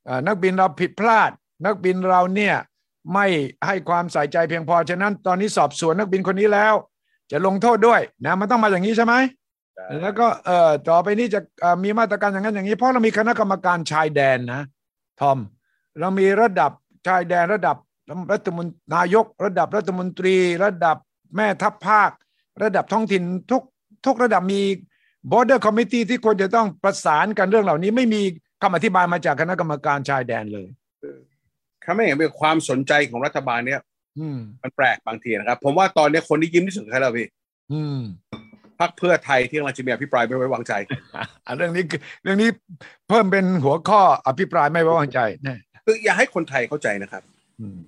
เอ่อนักบินเราผิดพลาด นักบินเราเนี่ยไม่ให้ความใส่ใจเพียงพอ ฉะนั้นตอนนี้สอบสวนนักบินคนนี้แล้ว จะลงโทษด้วยนะมันต้องมาอย่างนี้ใช่ไหมแล้วก็เอ่อต่อไปนี้จะเอ่อมีมาตรการอย่างนั้นอย่างนี้ เพราะเรามีคณะกรรมการชายแดนนะ ทอม เรามีระดับชายแดนระดับรัฐมนตรีนายก ระดับรัฐมนตรี ระดับแม่ทัพภาค ระดับท้องถิ่นทุกทุกระดับมี border committee ที่ควรจะต้องประสานกันเรื่องเหล่านี้ ไม่มีคำอธิบายมาจากคณะกรรมการชายแดนเลยถ้าไม่เห็นเป็นความสนใจของรัฐบาลเนี่ยอืมมันแปลกบางทีนะครับ ผมว่าตอนนี้คนที่ยิ้มที่สุดคือใครแล้วพี่อืมพรรคเพื่อไทยที่กำลังจะมีอภิปรายไม่ไว้วางใจอะเรื่องนี้คือเรื่องนี้เพิ่มเป็นหัวข้ออภิปรายไม่ไว้วางใจแน่ คืออย่าให้คนไทยเข้าใจนะครับอืม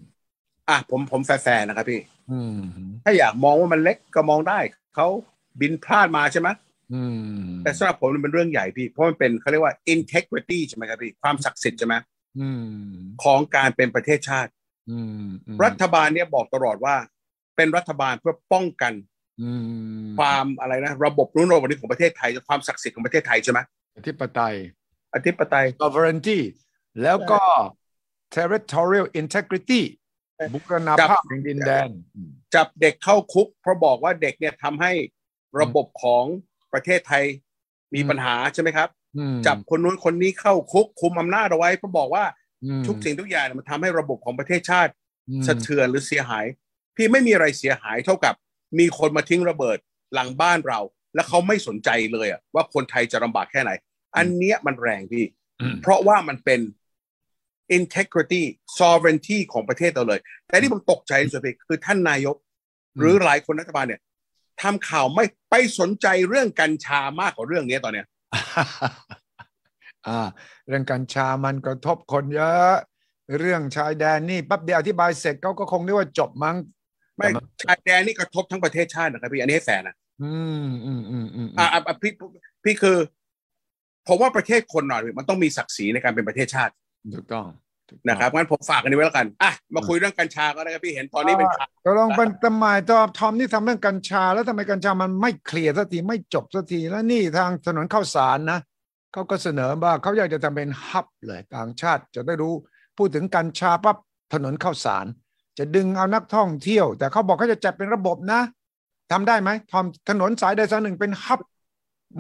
อะผมผมแฟร์ๆนะครับพี่อืมถ้าอยากมองว่ามันเล็กก็มองได้ เขาบินพลาดมาใช่ไหมอืมแต่สำหรับผมมันเป็นเรื่องใหญ่พี่ เพราะมันเป็นเขาเรียกว่า integrity ใช่ไหมครับพี่ความศักดิ์สิทธิ์ใช่ไหมอืมของการเป็นประเทศชาติอืมอืมรัฐบาลเนี่ยบอกตลอดว่า เป็นรัฐบาลเพื่อป้องกันอืมความอะไรนะระบบรุ่นระบบนี้ของประเทศไทยความศักดิ์สิทธิ์ของประเทศไทยใช่ไหมอธิปไตยอธิปไตย sovereignty แล้วก็ territorial integrity ใช่บุรณภาพแห่งดินแดนอืมจับเด็กเข้าคุก เพราะบอกว่าเด็กเนี่ยทำให้ระบบของประเทศไทยมีอืมปัญหาใช่ไหมครับอืมจับคนนู้นคนนี้เข้าคุกคุมอำนาจเอาไว้เพราะบอกว่าอืมทุกสิ่งทุกอย่างเนี่ยมันทำให้ระบบของประเทศชาติอืมสะเทือนหรือเสียหาย พี่ไม่มีอะไรเสียหายเท่ากับ มีคนมาทิ้งระเบิดหลังบ้านเรา แล้วเขาไม่สนใจเลยอะว่าคนไทยจะลำบากแค่ไหน อันเนี้ยมันแรงพี่อืมเพราะว่ามันเป็น integrity sovereignty ของประเทศเราเลย แต่ที่ผมตกใจที่สุดพี่คือท่านนายก หรือหลายคนรัฐบาลเนี่ยทำข่าวไม่ไปสนใจเรื่องกัญชามากกว่าเรื่องนี้ตอนเนี้ยอ่าเรื่องกัญชามันกระทบคนเยอะ เรื่องชายแดนนี่ปั๊บเดียวอธิบายเสร็จเขาก็คงนึกว่าจบมั้งไม่ชายแดนนี่กระทบทั้งประเทศชาตินะครับพี่อันนี้ให้แฟนนะอืมอืมอืมอืมอ่าอะอะพี่พี่คือผมว่าประเทศคนหน่อยมันต้องมีศักดิ์ศรีในการเป็นประเทศชาติ ถูกต้องถูกต้องนะครับงั้นผมฝากกันนี้ไว้แล้วกันอะมาคุยเรื่องกัญชาก็ได้ครับพี่เห็นตอนนี้เป็นข่าวก็ลองเป็นทำไมตอบทอมนี่ทำเรื่องกัญชา แล้วทำไมกัญชามันไม่เคลียร์สักทีไม่จบสักทีแล้วนี่ทางถนนข้าวสารนะเขาก็เสนอว่าเขาอยากจะทำเป็นฮับเลยต่างชาติจะได้รู้พูดถึงกัญชาปั๊บถนนข้าวสาร จะดึงเอานักท่องเที่ยว แต่เขาบอกเขาจะจัดเป็นระบบนะทำได้ไหมทำถนนสายใดสายหนึ่งเป็นฮับ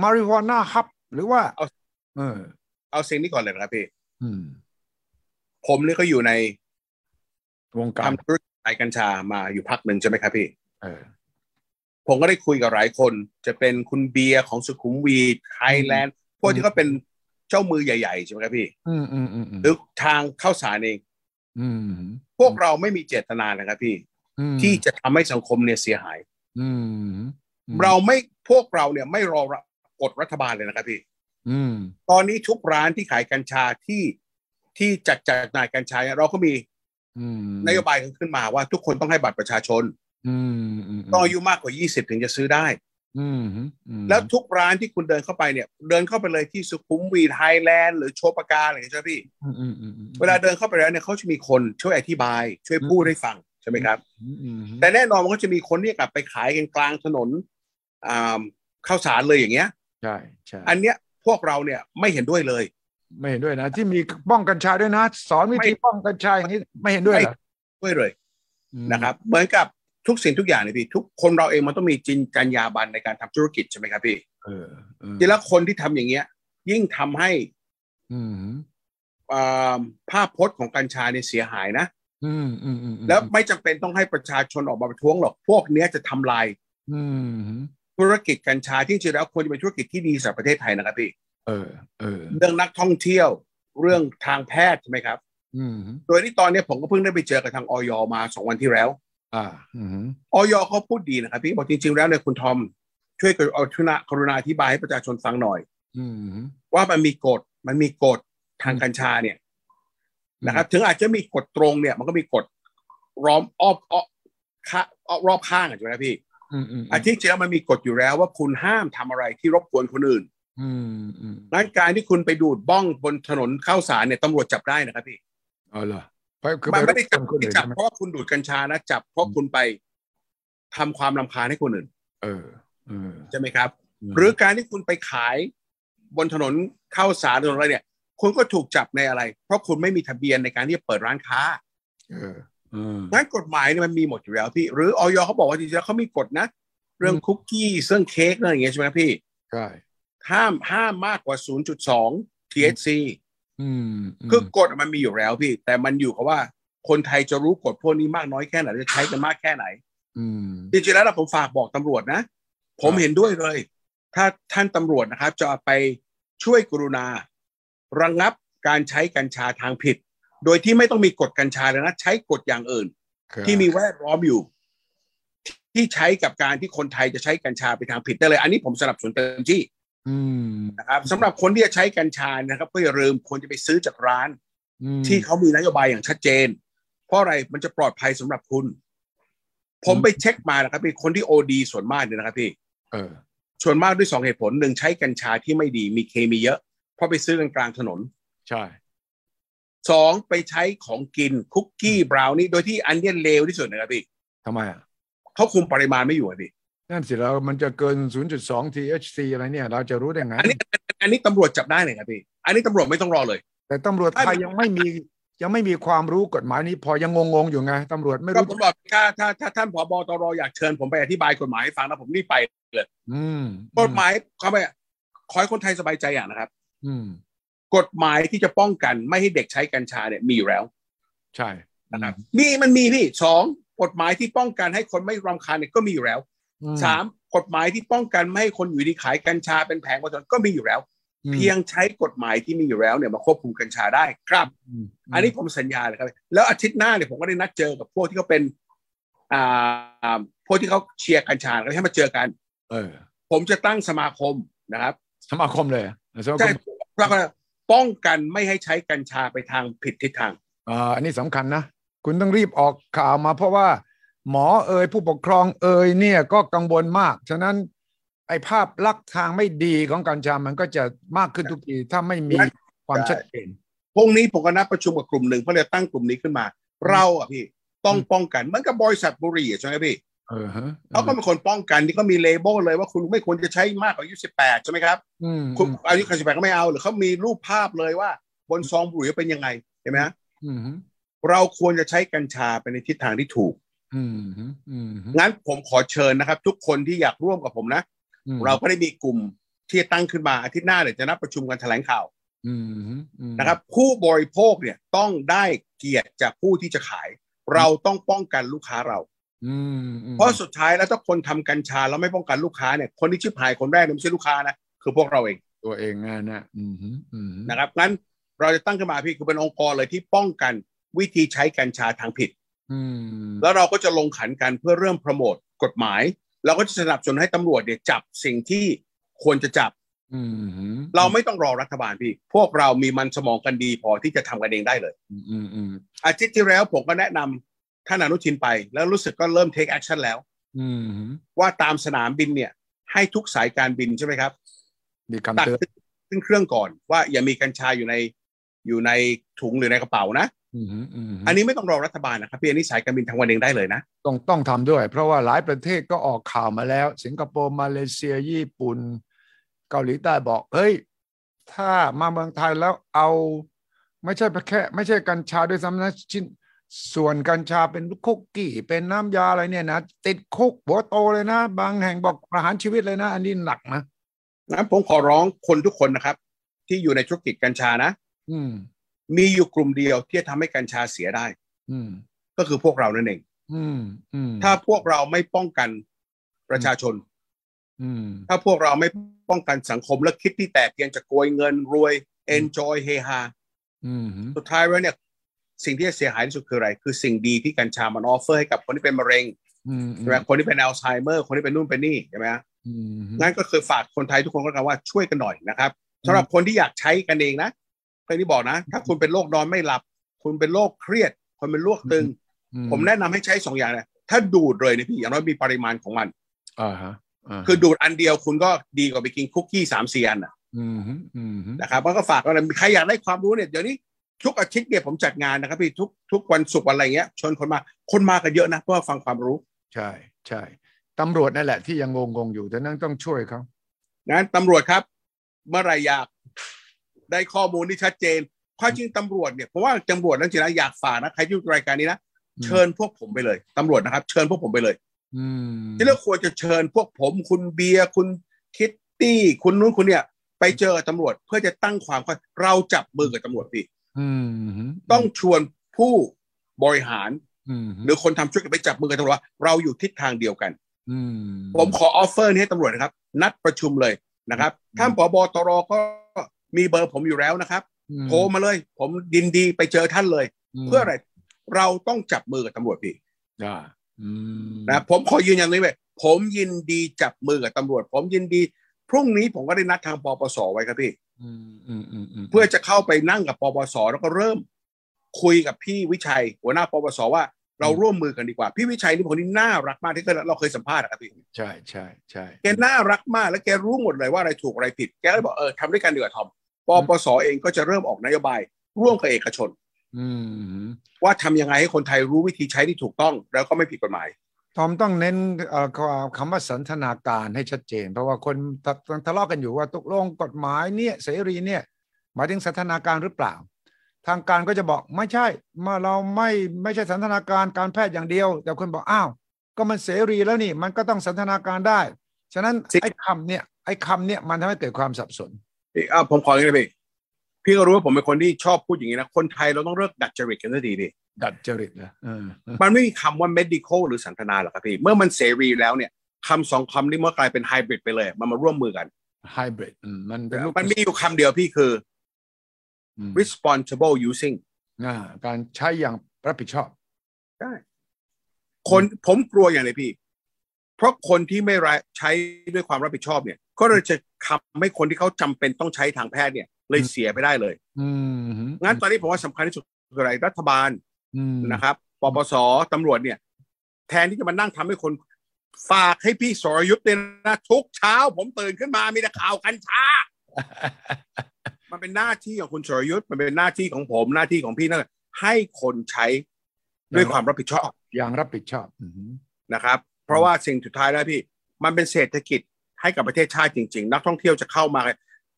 มาริวาน่าฮับหรือว่า เอาเออเอาสิ่งนี้ก่อนเลยนะครับพี่ อืม ผมนี่ก็อยู่ในวงการทำธุรกิจขายกัญชามาอยู่พักหนึ่งใช่ไหมครับพี่เออผมก็ได้คุยกับหลายคน จะเป็นคุณเบียร์ของ Sukhumweed Thailand พวกที่เขาเป็นเจ้ามือใหญ่ๆใช่ไหมครับพี่อืมอืมอืมอืมหรือทางข้าวสารเองอืมพวกเราไม่มีเจตนานะครับพี่อืมที่จะทำให้สังคมเนี่ยเสียหายอืมเราไม่พวกเราเนี่ยไม่รอกฎรัฐบาลเลยนะครับพี่อืมตอนนี้ทุกร้านที่ขายกัญชาที่ ที่จัดจำหน่ายกัญชาเนี่ยเราก็มีอืมนโยบายขึ้นมาว่าทุกคนต้องให้บัตรประชาชนอืมอืมต้องอายุมากกว่า 20 ถึงจะซื้อได้อืมอืมแล้วทุกร้านที่คุณเดินเข้าไปเนี่ย เดินเข้าไปเลยที่ Sukhumweed Highland หรือ Chopaka อะไรอย่างเงี้ยใช่ไหมพี่อืมอืมอืมอืมเวลาเดินเข้าไปแล้วเนี่ยเขาจะมีคนช่วยอธิบาย ช่วยพูดให้ฟังใช่ไหมครับอืมอืมแต่แน่นอนมันก็จะมีคนที่กลับไปขายกันกลางถนนอ่าข้าวสารเลยอย่างเงี้ยใช่ใช่อันเนี้ยพวกเราเนี่ยไม่เห็นด้วยเลย ไม่เห็นด้วยนะ ที่มีป้องกัญชาด้วยนะ สอนวิธีป้องกัญชาอย่างนี้ไม่เห็นด้วยเหรอด้วยเลยอืมนะครับ เหมือนกับทุกสิ่งทุกอย่างเลยพี่ ทุกคนเราเองมันต้องมีจินจัญญาบันในการทำธุรกิจใช่ไหมครับพี่เออเออทีละคนที่ทำอย่างเงี้ย ยิ่งทำให้ อืมอ่าภาพพจน์ของกัญชาเนี่ยเสียหายนะอืมอืมอืมแล้วไม่จำเป็นต้องให้ประชาชนออกมาประท้วงหรอก พวกเนี้ยจะทำลาย อืมธุรกิจกัญชาที่จริงแล้วควรจะเป็นธุรกิจที่ดีสำหรับประเทศไทยนะครับพี่ เออเออเรื่องนักท่องเที่ยว เรื่องทางแพทย์ใช่ไหมครับ อืมโดยที่ตอนเนี้ยผมก็เพิ่งได้ไปเจอกับทางออยมาสองวันที่แล้ว อ่า อืมออยเขาพูดดีนะครับพี่บอกจริง ๆ แล้วเนี่ยคุณทอม ช่วยเอาทุนากรุณาอธิบายให้ประชาชนฟังหน่อย อืมว่ามันมีกฎมันมีกฎทางกัญชาเนี่ยนะครับ ถึงอาจจะมีกฎตรงเนี่ย มันก็มีกฎร้อมอ้อมอ้อมข้าอ้อมรอบข้างอะใช่ไหมพี่อืมอืมอาทิตย์ที่แล้วมันมีกฎอยู่แล้วว่าคุณห้ามทำอะไรที่รบกวนคนอื่น อืมอืมงั้นการที่คุณไปดูดบ้องบนถนนข้าวสารเนี่ยตำรวจจับได้นะครับพี่เออเหรอไปคือมันปไม่ได้จับคนอื่นจับใช่ไหมเพราะว่าคุณดูดกัญชานะจับเพราะคุณไปทำความรำคาญให้คนอื่นเออเออใช่ไหมครับ หรือการที่คุณไปขายบนถนนข้าวสารถนนอะไรเนี่ยคุณก็ถูกจับในอะไร เพราะคุณไม่มีทะเบียนในการที่จะเปิดร้านค้า เออเอองั้นกฎหมายเนี่ยมันมีหมดอยู่แล้วพี่ หรือออยเขาบอกว่าจริงๆแล้วเขามีกฎนะ เรื่องคุกกี้เรื่องเค้กเรื่องอย่างเงี้ยใช่ไหมพี่ ใช่ ห้ามห้ามมากกว่า 0.2 THC อืมคือกฎมันมีอยู่แล้วพี่ แต่มันอยู่กับว่าคนไทยจะรู้กฎพวกนี้มากน้อยแค่ไหนจะใช้กันมากแค่ไหนอืมจริงๆแล้วนะผมฝากบอกตำรวจนะ ผมครับเห็นด้วยเลย ถ้าท่านตำรวจนะครับ จะไปช่วยกรุณา ระงงับการใช้กัญชาทางผิด โดยที่ไม่ต้องมีกฎกัญชาเลยนะ ใช้กฎอย่างอื่นครับที่มีแวดล้อมอยู่ ที่ใช้กับการที่คนไทยจะใช้กัญชาไปทางผิดได้เลย อันนี้ผมสนับสนุนเต็มที่อืม นะครับสำหรับคนที่จะใช้กัญชานะครับ ก็อย่าลืมควรจะไปซื้อจากร้านอืมที่เขามีนโยบายอย่างชัดเจน เพราะอะไรมันจะปลอดภัยสำหรับคุณ ผมไปเช็คมานะครับเป็นคนที่โอดีส่วนมากเนี่ยนะครับพี่เออส่วนมากด้วยสองเหตุผลหนึ่งใช้กัญชาที่ไม่ดีมีเคมีเยอะ เพราะไปซื้อกันกลางถนน ใช่สองไปใช้ของกินคุกกี้บราวนี่โดยที่อันเนี้ยเลวที่สุดนะครับพี่ทำไมอะเขาคุมปริมาณไม่อยู่อะพี่ นั่นสิแล้วมันจะเกิน 0.2 THC อะไรเนี่ย เราจะรู้ได้ไงอันนี้อันนี้ตำรวจจับได้เลยครับพี่ อันนี้ตำรวจไม่ต้องรอเลย แต่ตำรวจไทยไม่ยังไม่มียังไม่มีความรู้กฎหมายนี้พอยังงงๆอยู่ไงตำรวจไม่ก็รู้ผมบอกถ้าถ้าถ้าท่านผบตรอยากเชิญผมไปอธิบายกฎหมายให้ฟังนะผมรีบไปอืมกฎหมายเขาไปขอให้คนไทยสบายใจอย่างนะครับ อืมกฎหมายที่จะป้องกันไม่ให้เด็กใช้กัญชาเนี่ยมีอยู่แล้ว ใช่นะครับมีมันมีพี่สองกฎหมายที่ป้องกันให้คนไม่รำคาญเนี่ยก็มีอยู่แล้วอืม สามกฎหมายที่ป้องกันไม่ให้คนอยู่ดีขายกัญชาเป็นแผงบนถนนก็มีอยู่แล้วอืมเพียงใช้กฎหมายที่มีอยู่แล้วเนี่ยมาควบคุมกัญชาได้ครับมอันนี้ผมสัญญาเลยครับ แล้วอาทิตย์หน้าเนี่ยผมก็ได้นัดเจอกับพวกที่เขาเป็น อ่าพวกที่เขาเชียร์กัญชาเขาให้มาเจอกัน เออ ผมจะตั้งสมาคมนะครับ สมาคมเลยสมาคใช่มแล้วก็ป้องกันไม่ให้ใช้กัญชาไปทางผิดทิศทางอ่าอันนี้สำคัญนะ คุณต้องรีบออกข่าวมาเพราะว่า หมอเอ่ยผู้ปกครองเอ่ยเนี่ยก็กังวลมาก ฉะนั้นไอ้ภาพลักษณ์ทางไม่ดีของกัญชามันก็จะมากขึ้นทุกทีถ้าไม่มีความชัดเจนพรุ่งนี้ผมก็นัดประชุมกับกลุ่มหนึ่งเพื่อจะตั้งกลุ่มนี้ขึ้นมา เราอะพี่ต้องป้องกันเหมือนกับบริษัทบุหรี่อะใช่ไหมพี่เออฮะเขาก็เป็นคนป้องกันที่เขามีเลเบลเลยว่าคุณไม่ควรจะใช้มากกว่าอายุสิบแปดใช่ไหมครับอืมคุณอายุสิบแปดก็ไม่เอาหรือเขามีรูปภาพเลยว่า บนซองบุหรี่เป็นยังไงเห็นไหมฮะอืมเราควรจะใช้กัญชาไปในทิศทางที่ถูกอืมอืม งั้นผมขอเชิญนะครับ ทุกคนที่อยากร่วมกับผมนะ เราก็ได้มีกลุ่มที่จะตั้งขึ้นมาอาทิตย์หน้าเดี๋ยวจะนัดประชุมกันแถลงข่าวอืมนะครับ ผู้บริโภคเนี่ยต้องได้เกียรติจากผู้ที่จะขาย เราต้องป้องกันลูกค้าเราอืมเพราะสุดท้ายแล้วถ้าคนทำกัญชาแล้วไม่ป้องกันลูกค้าเนี่ยคนที่ชิบหายคนแรกเนี่ยไม่ใช่ลูกค้านะคือพวกเราเอง ตัวเองงานนะอืมอืมนะครับงั้นเราจะตั้งขึ้นมาพี่คือเป็นองค์กรเลยที่ป้องกันวิธีใช้กัญชาทางผิดอืม แล้วเราก็จะลงขันกันเพื่อเริ่มโปรโมทกฎหมาย เราก็จะสนับสนุนให้ตำรวจเนี่ยจับสิ่งที่ควรจะจับอืมเราไม่ต้องรอรัฐบาลพี่ พวกเรามีมันสมองกันดีพอที่จะทำกันเองได้เลยอืมอืมอาทิตย์ที่แล้วผมก็แนะนำท่านอนุทินไป แล้วรู้สึกก็เริ่ม take action แล้วอืมว่าตามสนามบินเนี่ย ให้ทุกสายการบินใช่ไหมครับมีคำตัดเตือนขึ้นเครื่องก่อนว่าอย่ามีกัญชาอยู่ในอยู่ในถุงหรือในกระเป๋านะ อืมอืมอันนี้ไม่ต้องรอรัฐบาลนะครับพี่อันนี้สายการบินทำกันเองได้เลยนะ ต้องต้องทำด้วย เพราะว่าหลายประเทศก็ออกข่าวมาแล้ว สิงคโปร์มาเลเซียญี่ปุ่น เกาหลีใต้บอกเฮ้ย ถ้ามาเมืองไทยแล้วเอา ไม่ใช่แค่ ไม่ใช่กัญชาด้วยซ้ำนะชิ้นส่วนกัญชาเป็นคุกกี้ เป็นน้ำยาอะไรเนี่ยนะ ติดคุกหัวโตเลยนะ บางแห่งบอกประหารชีวิตเลยนะ อันนี้หนักนะงั้นผมขอร้องคนทุกคนนะครับ ที่อยู่ในธุรกิจกัญชานะ อืม มีอยู่กลุ่มเดียวที่จะทำให้กัญชาเสียได้อืมก็คือพวกเรานั่นเองอืมอืมถ้าพวกเราไม่ป้องกันประชาชนอืมถ้าพวกเราไม่ป้องกันสังคมและคิดที่แตกเพียงจะโกยเงินรวย enjoy เฮฮาอืมสุดท้ายแล้วเนี่ย สิ่งที่จะเสียหายที่สุดคืออะไร คือสิ่งดีที่กัญชามันออฟเฟอร์ให้กับคนที่เป็นมะเร็งอืมใช่ไหมคนที่เป็นอัลไซเมอร์ คนที่เป็นนู่นเป็นนี่ใช่ไหมฮะอืมงั้นก็คือฝากคนไทยทุกคนก็แล้วกันว่าช่วยกันหน่อยนะครับสำหรับคนที่อยากใช้กันเองนะ เคยที่บอกนะ ถ้าคุณเป็นโรคนอนไม่หลับ คุณเป็นโรคเครียดคุณเป็นโรคตึง ผมแนะนำให้ใช้สองอย่างนะถ้าดูดเลยนะพี่อย่างน้อยมีปริมาณของมันอ่าฮะาคือดูดอันเดียวคุณก็ดีกว่าไปกินคุกกี้สามสี่อันนะอืมอืมนะครับมันก็ฝากกันใครอยากได้ความรู้เนี่ยเดี๋ยวนี้ทุกอาทิตย์เนี่ยผมจัดงานนะครับพี่ทุกทุกวันศุกร์วันอะไรเงี้ยชวนคนมาคนมากันเยอะนะเพื่อฟังความรู้ ใช่ใช่ตำรวจนั่นแหละที่ยังงงๆอยู่แต่นั่นต้องช่วยเขางั้นตำรวจครับ เมื่อไหรอยาก ได้ข้อมูลที่ชัดเจนความจริงตำรวจเนี่ยเพราะว่าตำรวจนั่นจริงๆนะอยากฝากนะใครที่ดูรายการนี้นะเชิญพวกผมไปเลยตำรวจนะครับ เชิญพวกผมไปเลย อืมที่เราควรจะเชิญพวกผมคุณเบียร์คุณคิตตี้คุณนู้นคุณเนี่ย ไปเจอตำรวจเพื่อจะตั้งความเข้าเราจับมือกับตำรวจพี่อืมต้องชวนผู้บริหารอืมหรือคนทำธุรกิจไปจับมือกับตำรวจว่าเราอยู่ทิศทางเดียวกันอืมผมขอ offer นี้ให้ตำรวจนะครับ นัดประชุมเลยนะครับท่านผบตรก็ มีเบอร์ผมอยู่แล้วนะครับ โทรมาเลย ผมยินดีไปเจอท่านเลย เพื่ออะไร เราต้องจับมือกับตำรวจพี่อ่าอืมนะผมขอยืนยันเลยว่าผมยินดีจับมือกับตำรวจ ผมยินดี พรุ่งนี้ผมก็ได้นัดทางปปสไว้ครับพี่อืมอืมอืมอืมเพื่อจะเข้าไปนั่งกับปปสแล้วก็เริ่ม คุยกับพี่วิชัย หัวหน้าปปสว่าเราร่วมมือกันดีกว่า พี่วิชัยนี่เป็นคนที่น่ารักมากที่เคยเราเคยสัมภาษณ์นะครับพี่ใช่ใช่ใช่แกน่ารักมากและแกรู้หมดเลยว่าอะไรถูกอะไรผิด แกเลยบอกเออทำด้วยกันดีกว่าทอม ปปสเองก็จะเริ่มออกนโยบาย ร่วมกับเอกชนอืมว่าทำยังไงให้คนไทยรู้วิธีใช้ที่ถูกต้อง แล้วก็ไม่ผิดกฎหมายทอมต้องเน้นเอ่อคำว่าสันทนาการให้ชัดเจน เพราะว่าคนทะทะเลาะกันอยู่ว่าตกลงกฎหมายเนี่ยเสรีเนี่ยหมายถึงสันทนาการหรือเปล่า ทางการก็จะบอกไม่ใช่มาเราไม่ไม่ใช่สันทนาการการแพทย์อย่างเดียว แต่คนบอกอ้าว ก็มันเสรีแล้วนี่ มันก็ต้องสันทนาการได้ ฉะนั้นสิไอ้คำเนี่ยไอ้คำเนี่ยมันทำให้เกิดความสับสน พี่อ่าผมขออย่างนี้เลยพี่พี่ก็รู้ว่าผมเป็นคนที่ชอบพูดอย่างนี้นะ คนไทยเราต้องเลิกดัดจริตกันสักทีดิดัดจริตนะเออมันไม่มีคำว่า medical หรือสันทนาหรอกครับพี่ เมื่อมันเสรีแล้วเนี่ยคำสองคำนี้เมื่อกลายเป็นไฮบริดไปเลย มันมาร่วมมือกันไฮบริดมันเป็นลูกมันมีอยู่คำเดียวพี่คืออืม responsible using อ่าการใช้อย่างรับผิดชอบคนผมกลัวอย่างไรพี่ เพราะคนที่ไม่รัใช้ด้วยความรับผิดชอบเนี่ย ก็เลยจะทำให้คนที่เขาจำเป็นต้องใช้ทางแพทย์เนี่ย เลยเสียไปได้เลยอืมงั้นตอนนี้ผมว่าสำคัญที่สุดคืออะไรรัฐบาลอืมนะครับปปสตำรวจเนี่ย แทนที่จะมานั่งทำให้คนฝากให้พี่สรยุทธ์เนี่ยนะทุกเช้า ผมตื่นขึ้นมามีแต่ข่าวกัญชา มันเป็นหน้าที่ของคุณสรยุทธ์มันเป็นหน้าที่ของผมหน้าที่ของพี่นั่นแหละให้คนใช้ด้วยความรับผิดชอบ อย่างรับผิดชอบอืมนะครับ เพราะว่าสิ่งสุดท้ายแล้วพี่ มันเป็นเศรษฐกิจ ให้กับประเทศชาติจริง ๆ นักท่องเที่ยวจะเข้ามา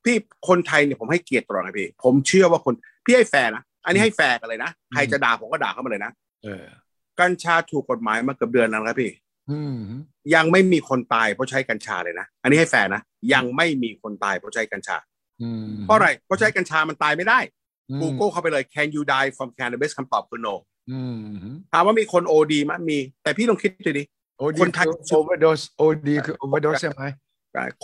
พี่คนไทยเนี่ยผมให้เกียรติตลอดนะพี่ ผมเชื่อว่าคนพี่ให้แฟร์นะอันนี้ให้แฟร์กันเลยนะใครจะด่าผมก็ด่าเข้ามาเลยนะเออ กัญชาถูกกฎหมายมาเกือบเดือนแล้วนะครับพี่อืมยังไม่มีคนตายเพราะใช้กัญชาเลยนะอันนี้ให้แฟร์นะยังไม่มีคนตายเพราะใช้กัญชาอืมเพราะอะไรเพราะใช้กัญชามันตายไม่ได้อืม Google เข้าไปเลย can you die from cannabis คำตอบคือ no อืมถามว่ามีคน OD มั้ยมี แต่พี่ลองคิดดูดิ OD คนไทย overdose OD คือ overdose ใช่ไหม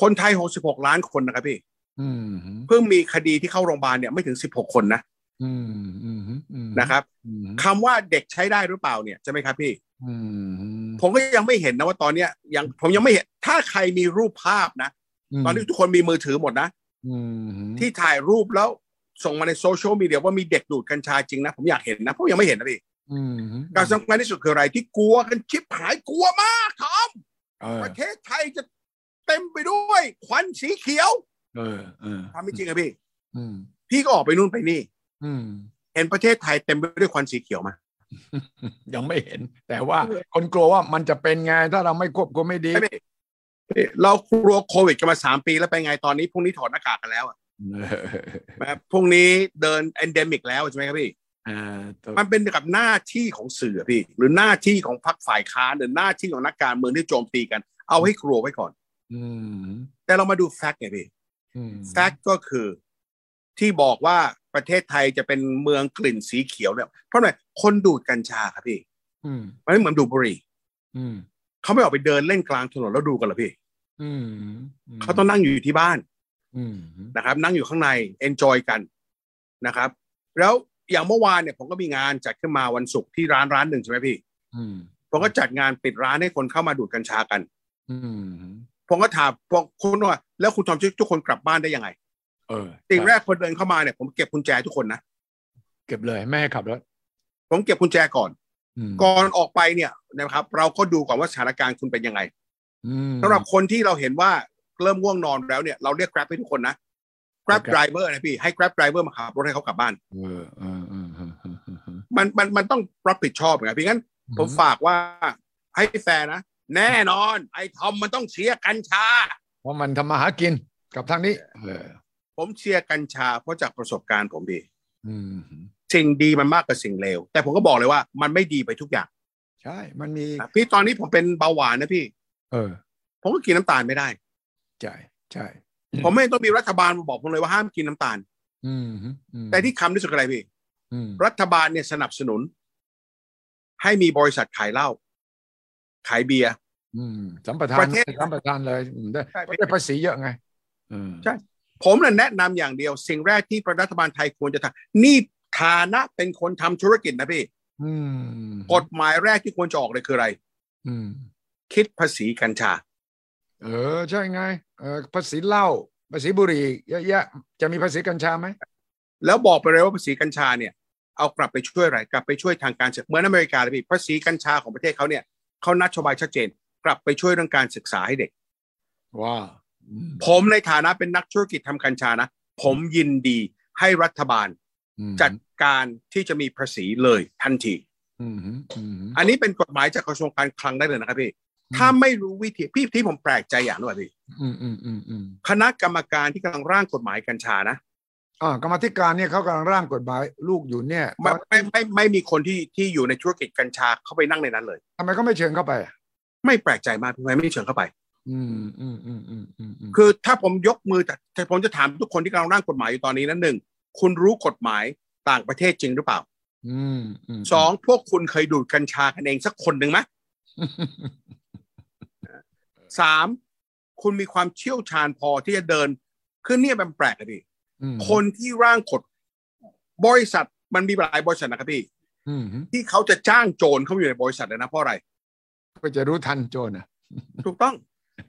คนไทย 66 ล้านคนนะครับพี่อืมเพิ่งมีคดีที่เข้าโรงพยาบาลเนี่ยไม่ถึง 16 คนนะอืมอืมอืมนะครับอืมคำว่าเด็กใช้ได้หรือเปล่าเนี่ยใช่ไหมครับพี่อืมผมก็ยังไม่เห็นนะว่าตอนเนี้ยยังผมยังไม่เห็น ถ้าใครมีรูปภาพนะ ตอนนี้ทุกคนมีมือถือหมดนะอืมที่ถ่ายรูปแล้วส่งมาในโซเชียลมีเดียว่ามีเด็กดูดกัญชาจริงนะ ผมอยากเห็นนะผมยังไม่เห็นนะพี่อืมการสำคัญที่สุดคืออะไรที่กลัวกันชิบหายกลัวมากทอมเออประเทศไทยจะ เต็มไปด้วยควันสีเขียว เออเออทำไม่จริงอะพี่อืมพี่ก็ออกไปนู่นไปนี่อืมเห็นประเทศไทยเต็มไปด้วยควันสีเขียวมายังไม่เห็น แต่ว่าคนกลัวว่ามันจะเป็นไงถ้าเราไม่ควบคุมไม่ดีไม่พี่เรากลัวโควิดกันมาสามปีแล้วไปไงตอนนี้พรุ่งนี้ถอดหน้ากากกันแล้วอะเออแบบพรุ่งนี้เดิน e n นเดมิกแล้วใช่ไหมครับพี่เออตัวมันเป็นกับหน้าที่ของสื่ออะพี่ หรือหน้าที่ของพรรคฝ่ายค้านหรือหน้าที่ของนักการเมืองที่โจมตีกัน เอาให้กลัวไว้ก่อนอืม แต่เรามาดู fact ไงพี่อืม fact ก็คือที่บอกว่าประเทศไทยจะเป็นเมืองกลิ่นสีเขียวเนี่ยเพราะอะไรคนดูดกัญชาครับพี่อืมมันไม่เหมือนดูดบุหรี่อืมเขาไม่ออกไปเดินเล่นกลางถนนแล้วดูดกันหรอพี่อืมเขาต้องนั่งอยู่ที่บ้านอืมนะครับ นั่งอยู่ข้างใน enjoy กันนะครับ แล้วอย่างเมื่อวานเนี่ยผมก็มีงานจัดขึ้นมาวันศุกร์ที่ร้านร้านหนึ่งใช่ไหมพี่อืมผมก็จัดงานปิดร้านให้คนเข้ามาดูดกัญชากันอืม ผมก็ถามพวกคุณว่าแล้วคุณทอมทุกคนกลับบ้านได้ยังไง เออสิ่งแรกคนเดินเข้ามาเนี่ยผมเก็บกุญแจทุกคนนะเก็บเลยไม่ให้ขับรถผมเก็บกุญแจก่อนอืมก่อนออกไปเนี่ยนะครับ เราก็ดูก่อนว่าสถานการณ์คุณเป็นยังไงอืมสำหรับคนที่เราเห็นว่าเริ่มง่วงนอนแล้วเนี่ยเราเรียก Grab ให้ทุกคนนะ Grab ครับ driver นะพี่ให้ Grab driver มาขับรถให้เขากลับบ้านเออเออเออเออเออเออเออมันมันมันต้องรับผิดชอบไงพี่งั้นผมฝากว่าให้แฟร์นะ แน่นอน ไอ้ทอมมันต้องเชียร์กัญชา เพราะมันทำมาหากินกับทางนี้เออผมเชียร์กัญชา เพราะจากประสบการณ์ผมพี่อืมสิ่งดีมันมากกว่าสิ่งเลวแต่ผมก็บอกเลยว่ามันไม่ดีไปทุกอย่าง ใช่ มันมีนะพี่ตอนนี้ผมเป็นเบาหวานนะพี่ เออ ผมก็กินน้ำตาลไม่ได้ ใช่ใช่ผมไม่ต้องมีรัฐบาลมาบอกผมเลยว่าห้ามกินน้ำตาลอืมอืมแต่ที่คำที่สุดคืออะไรพี่อืมรัฐบาลเนี่ยสนับสนุน ให้มีบริษัทขายเหล้า ขายเบียร์อืมสัมปทานประเทศสัมปทานเลยอืมได้ใช่ได้ภาษีเยอะไงอืมใช่ผมน่ะแนะนำอย่างเดียว สิ่งแรกที่รัฐบาลไทยควรจะทำนี่ฐานะเป็นคนทำธุรกิจนะพี่อืมกฎหมายแรกที่ควรจะออกเลยคืออะไรอืมคิดภาษีกัญชา เออ ใช่ไงเออภาษีเหล้าภาษีบุหรี่เยอะแยะจะมีภาษีกัญชาไหม แล้วบอกไปเลยว่าภาษีกัญชาเนี่ย เอากลับไปช่วยอะไร กลับไปช่วยทางการศึกษาเหมือนอเมริกาเลยพี่ภาษีกัญชาของประเทศเขาเนี่ย เขานัดชบายชัดเจน กลับไปช่วยเรื่องการศึกษาให้เด็กว้าอืมผมในฐานะเป็นนักธุรกิจทำกัญชานะ ผมยินดีให้รัฐบาลอืมจัดการที่จะมีภาษีเลยทันทีอืมอืมอันนี้เป็นกฎหมายจากกระทรวงการคลังได้เลยนะครับพี่ถ้าไม่รู้วิธีพี่ที่ผมแปลกใจอย่างหนึงว่าพี่อืมอืมอืมอืมคณะกรรมการที่กำลังร่างกฎหมายกัญชานะ อ่ากรรมาธิการเนี่ยเขากำลังร่างกฎหมายลูกอยู่เนี่ยไม่ไม่ไม่ไม่มีคนที่ที่อยู่ในธุรกิจกัญชาเข้าไปนั่งในนั้นเลยทำไมก็ไม่เชิญเข้าไปอะไม่แปลกใจมากทำไมไม่เชิญเข้าไป อืมอืมอืมอืมอืมอืมคือถ้าผมยกมือแต่แต่ผมจะถามทุกคนที่กำลังร่างกฎหมายอยู่ตอนนี้นั้นหนึ่งคุณรู้กฎหมายต่างประเทศจริงหรือเปล่าอืมอืมสองพวกคุณเคยดูดกัญชากันเองสักคนหนึ่งไหมสามคุณมีความเชี่ยวชาญพอที่จะเดินคือเนี่ยมันแปลกอะพี่อืม คนที่ร่างกฎบริษัทมันมีหลายบริษัทนะครับพี่อืมที่เขาจะจ้างโจรเข้ามาอยู่ในบริษัทเลยนะเพราะอะไรก็จะรู้ทันโจรอะถูกต้อง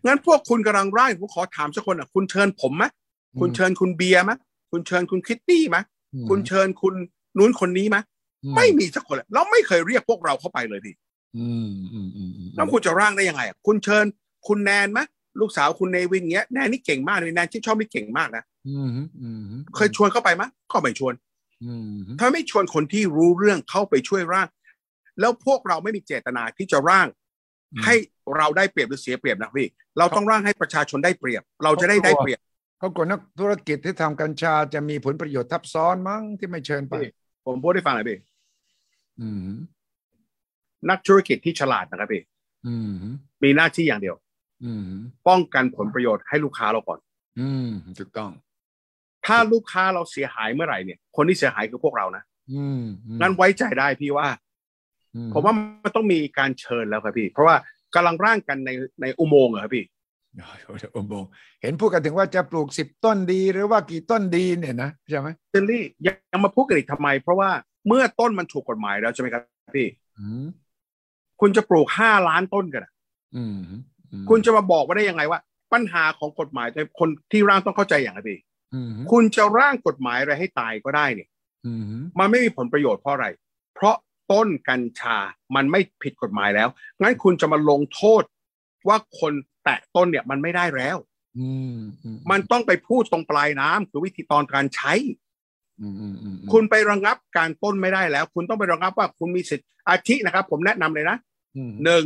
งั้นพวกคุณกำลังร่างผมขอถามสักคนอะ คุณเชิญผมไหมคุณเชิญคุณเบียร์ไหมคุณเชิญคุณคิตตี้ไหมอืมคุณเชิญคุณนู้นคนนี้ไหมอืไม่มีสักคนเลยเราไม่เคยเรียกพวกเราเข้าไปเลยพี่อืมอืมอืมอืมแล้วคุณจะร่างได้ยังไงอะคุณเชิญคุณแนนไหมลูกสาวคุณเนวินเงี้ยแนนนี่เก่งมากเลยแนนที่ชอบนี่เก่งมากนะอืมอืม เคยชวนเข้าไปไหมก็ไม่ชวนอืมถ้าไม่ชวนคนที่รู้เรื่องเข้าไปช่วยร่าง แล้วพวกเราไม่มีเจตนาที่จะร่าง ให้เราได้เปรียบหรือเสียเปรียบนะพี่ เราต้องร่างให้ประชาชนได้เปรียบ เราจะได้ได้เปรียบเขากลัวนักธุรกิจที่ทำกัญชาจะมีผลประโยชน์ทับซ้อนมั้งที่ไม่เชิญไป ผมพูดให้ฟังหน่อยพี่อืมนักธุรกิจที่ฉลาดนะครับพี่อืมมีหน้าที่อย่างเดียวอืมป้องกันผลประโยชน์ให้ลูกค้าเราก่อน อืมถูกต้อง ถ้าลูกค้าเราเสียหายเมื่อไหร่เนี่ย คนที่เสียหายคือพวกเรานะอืมอืมงั้นไว้ใจได้พี่ว่าอืผมว่ามันต้องมีการเชิญแล้วครับพี่ เพราะว่ากำลังร่างกันในในอุโมงค์อะครับพี่โอ้โหเห็นพูดกันถึงว่าจะปลูกสิบต้นดีหรือว่ากี่ต้นดีเนี่ยนะใช่ไหมเจนลี่ยังมาพูดกันอีกทำไม เพราะว่าเมื่อต้นมันถูกกฎหมายแล้วใช่ไหมครับพี่อืมคุณจะปลูกห้าล้านต้นกันอะอืมอืมคุณจะมาบอกว่าได้ยังไงว่า ปัญหาของกฎหมายแต่คนที่ร่างต้องเข้าใจอย่างไรพี่อืม คุณจะร่างกฎหมายอะไรให้ตายก็ได้เนี่ยอืมมันไม่มีผลประโยชน์เพราะอะไร เพราะต้นกัญชามันไม่ผิดกฎหมายแล้ว งั้นคุณจะมาลงโทษว่าคนแตะต้นเนี่ยมันไม่ได้แล้วอืมอืมันต้องไปพูดตรงปลายน้ำคือวิธีตอนการใช้อืมอืมอืมคุณไประงับการต้นไม่ได้แล้ว คุณต้องไประงับว่าคุณมีสิทธิ์อาทินะครับ ผมแนะนำเลยนะอืมหนึ่ง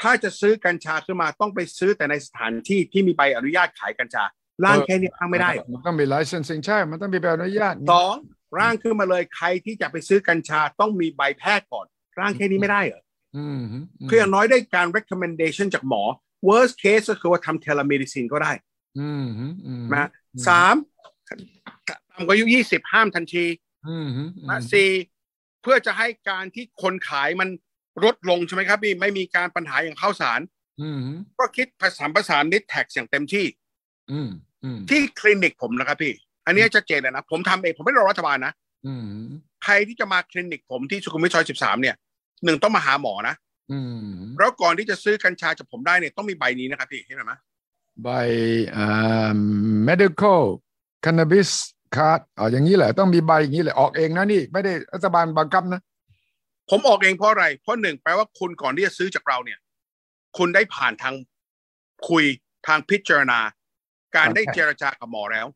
ถ้าจะซื้อกัญชาขึ้นมาต้องไปซื้อแต่ในสถานที่ที่มีใบอนุญาตขายกัญชา ร่างแค่นี้ร่างไม่ได้ มันต้องมี licensing ใช่ มันต้องมีใบอนุญาตสองร่างขึ้นมาเลยใครที่จะไปซื้อกัญชาต้องมีใบแพทย์ก่อน ร่างแค่นี้ไม่ได้เหรออืมคืออย่างน้อยได้การ recommendation จากหมอ worst case ก็คือว่าทำ telemedicine ก็ได้อืมอืมนะสามต่ำกว่าอายุยี่สิบห้ามทันทีอืมนะสี่เพื่อจะให้การที่คนขายมันลดลงใช่ไหมครับพี่ไม่มีการปัญหาอย่างข้าวสารอืมก็คิดผสานประสานนิดแท็กอย่างเต็มที่อืมอืม ที่คลินิกผมนะครับพี่ อันนี้ชัดเจนเลยนะผมทำเองผมไม่รอรัฐบาลนะอืมใครที่จะมาคลินิกผมที่สุขุมวิทซอยสิบสามเนี่ยหนึ่งต้องมาหาหมอนะอืมแล้วก่อนที่จะซื้อกัญชาจากผมได้เนี่ยต้องมีใบนี้นะครับพี่เห็นไหมใบอ่า medical cannabis card อ๋ออย่างนี้แหละต้องมีใบอย่างนี้เลยออกเองนะนี่ ไม่ได้รัฐบาลบังคับนะ ผมออกเองเพราะอะไร เพราะหนึ่งแปลว่าคุณก่อนที่จะซื้อจากเราเนี่ย คุณได้ผ่านทางคุยทางพิจารณา การได้เจรจากับหมอแล้ว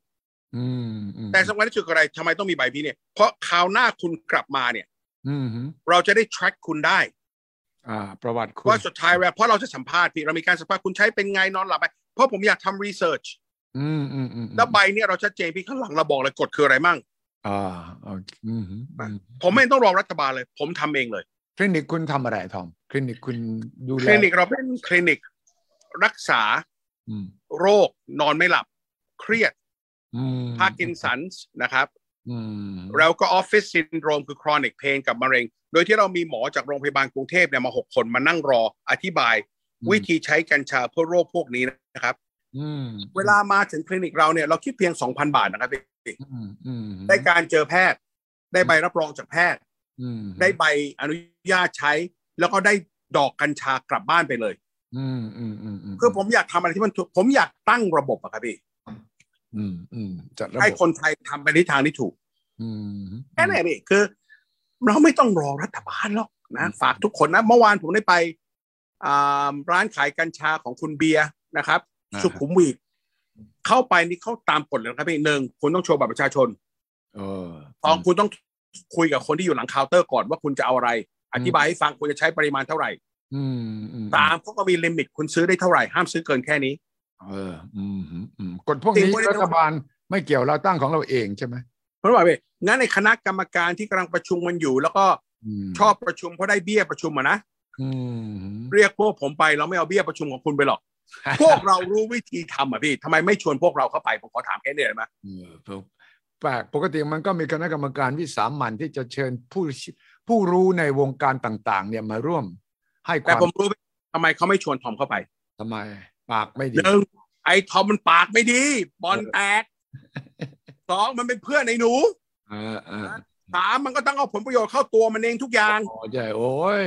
อืมอืมแต่สำคัญที่สุดคืออะไรทำไมต้องมีใบพี่เนี่ย เพราะคราวหน้าคุณกลับมาเนี่ยอืมเราจะได้ track คุณได้อ่าประวัติคุณว่าสุดท้ายแล้วเพราะเราจะสัมภาษณ์พี่เรามีการสัมภาษณ์คุณใช้เป็นไงนอนหลับไหมเพราะผมอยากทำ research อืมอืมอืมแล้วใบเนี่ยเราชัดเจนพี่ข้างหลังเราบอกเลยกฎคืออะไรมั่งอ่าโอเคอืมอืมผมไม่ต้องรอรัฐบาลเลย ผมทำเองเลย คลินิกคุณทำอะไรทอม คลินิกคุณดูแลคลินิกเราเป็นคลินิกรักษาอืม โรคนอนไม่หลับ เครียดอืมพาร์กินสันส์นะครับอืมแล้วก็ office syndrome คือ chronic pain กับมะเร็ง โดยที่เรามีหมอจากโรงพยาบาลกรุงเทพเนี่ยมาหกคนมานั่งรออธิบาย วิธีใช้กัญชาเพื่อโรคพวกนี้นะครับอืมเวลามาถึงคลินิกเราเนี่ยเราคิดเพียง2,000บาทนะครับพี่อืมอืมได้การเจอแพทย์ ได้ใบรับรองจากแพทย์อืมได้ใบอนุญาตใช้ แล้วก็ได้ดอกกัญชากลับบ้านไปเลย อืมอืมอืมอืมคือผมอยากทำอะไรที่มันถูกผมอยากตั้งระบบอะครับพี่อืมอืมจัดระบบให้คนไทยทำไปในทางที่ถูก อืมแค่นั้นพี่คือ เราไม่ต้องรอรัฐบาลหรอกนะฝากทุกคนนะเมื่อวานผมได้ไปอ่าร้านขายกัญชาของคุณเบียร์นะครับ สุขุมวิทเข้าไปนี่เขาตามกฎเลยนะครับพี่หนึ่งคุณต้องโชว์บัตรประชาชนเออสองคุณต้องคุยกับคนที่อยู่หลังเคาน์เตอร์ก่อนว่าคุณจะเอาอะไร อธิบายให้ฟังคุณจะใช้ปริมาณเท่าไหร่ อืมอืมสามเขาก็มี limit คุณซื้อได้เท่าไหร่ห้ามซื้อเกินแค่นี้ เออ อืมอืมอืมกฎพวกสิ่งนี้พวกนี้รัฐบาลไม่เกี่ยวเราตั้งของเราเองใช่ไหมเพราะว่าพี่งั้นในคณะกรรมการที่กำลังประชุมมันอยู่ แล้วก็มชอบประชุมเพราะได้เบี้ยประชุมอะนะอืมเรียกพวกผมไปเราไม่เอาเบี้ยประชุมของคุณไปหรอก พวกเรารู้วิธีทำอะพี่ทำไมไม่ชวนพวกเราเข้าไปผมขอถามแค่นี้ได้ไหมเออแปลกปกติมันก็มีคณะกรรมการวิสามันที่จะเชิญผู้ผู้รู้ในวงการต่าง ๆ เนี่ยมาร่วม ให้คแต่วามผมรู้ทำไมเขาไม่ชวนทอมเข้าไปทำไม ปากไม่ดีหนึ่งไอ้ทอมมันปากไม่ดี บอลแตกสองมันเป็นเพื่อนไอ้หนูเออเออสามมันก็ต้องเอาผลประโยชน์เข้าตัวมันเองทุกอย่างโอ้ใช่โอ้ย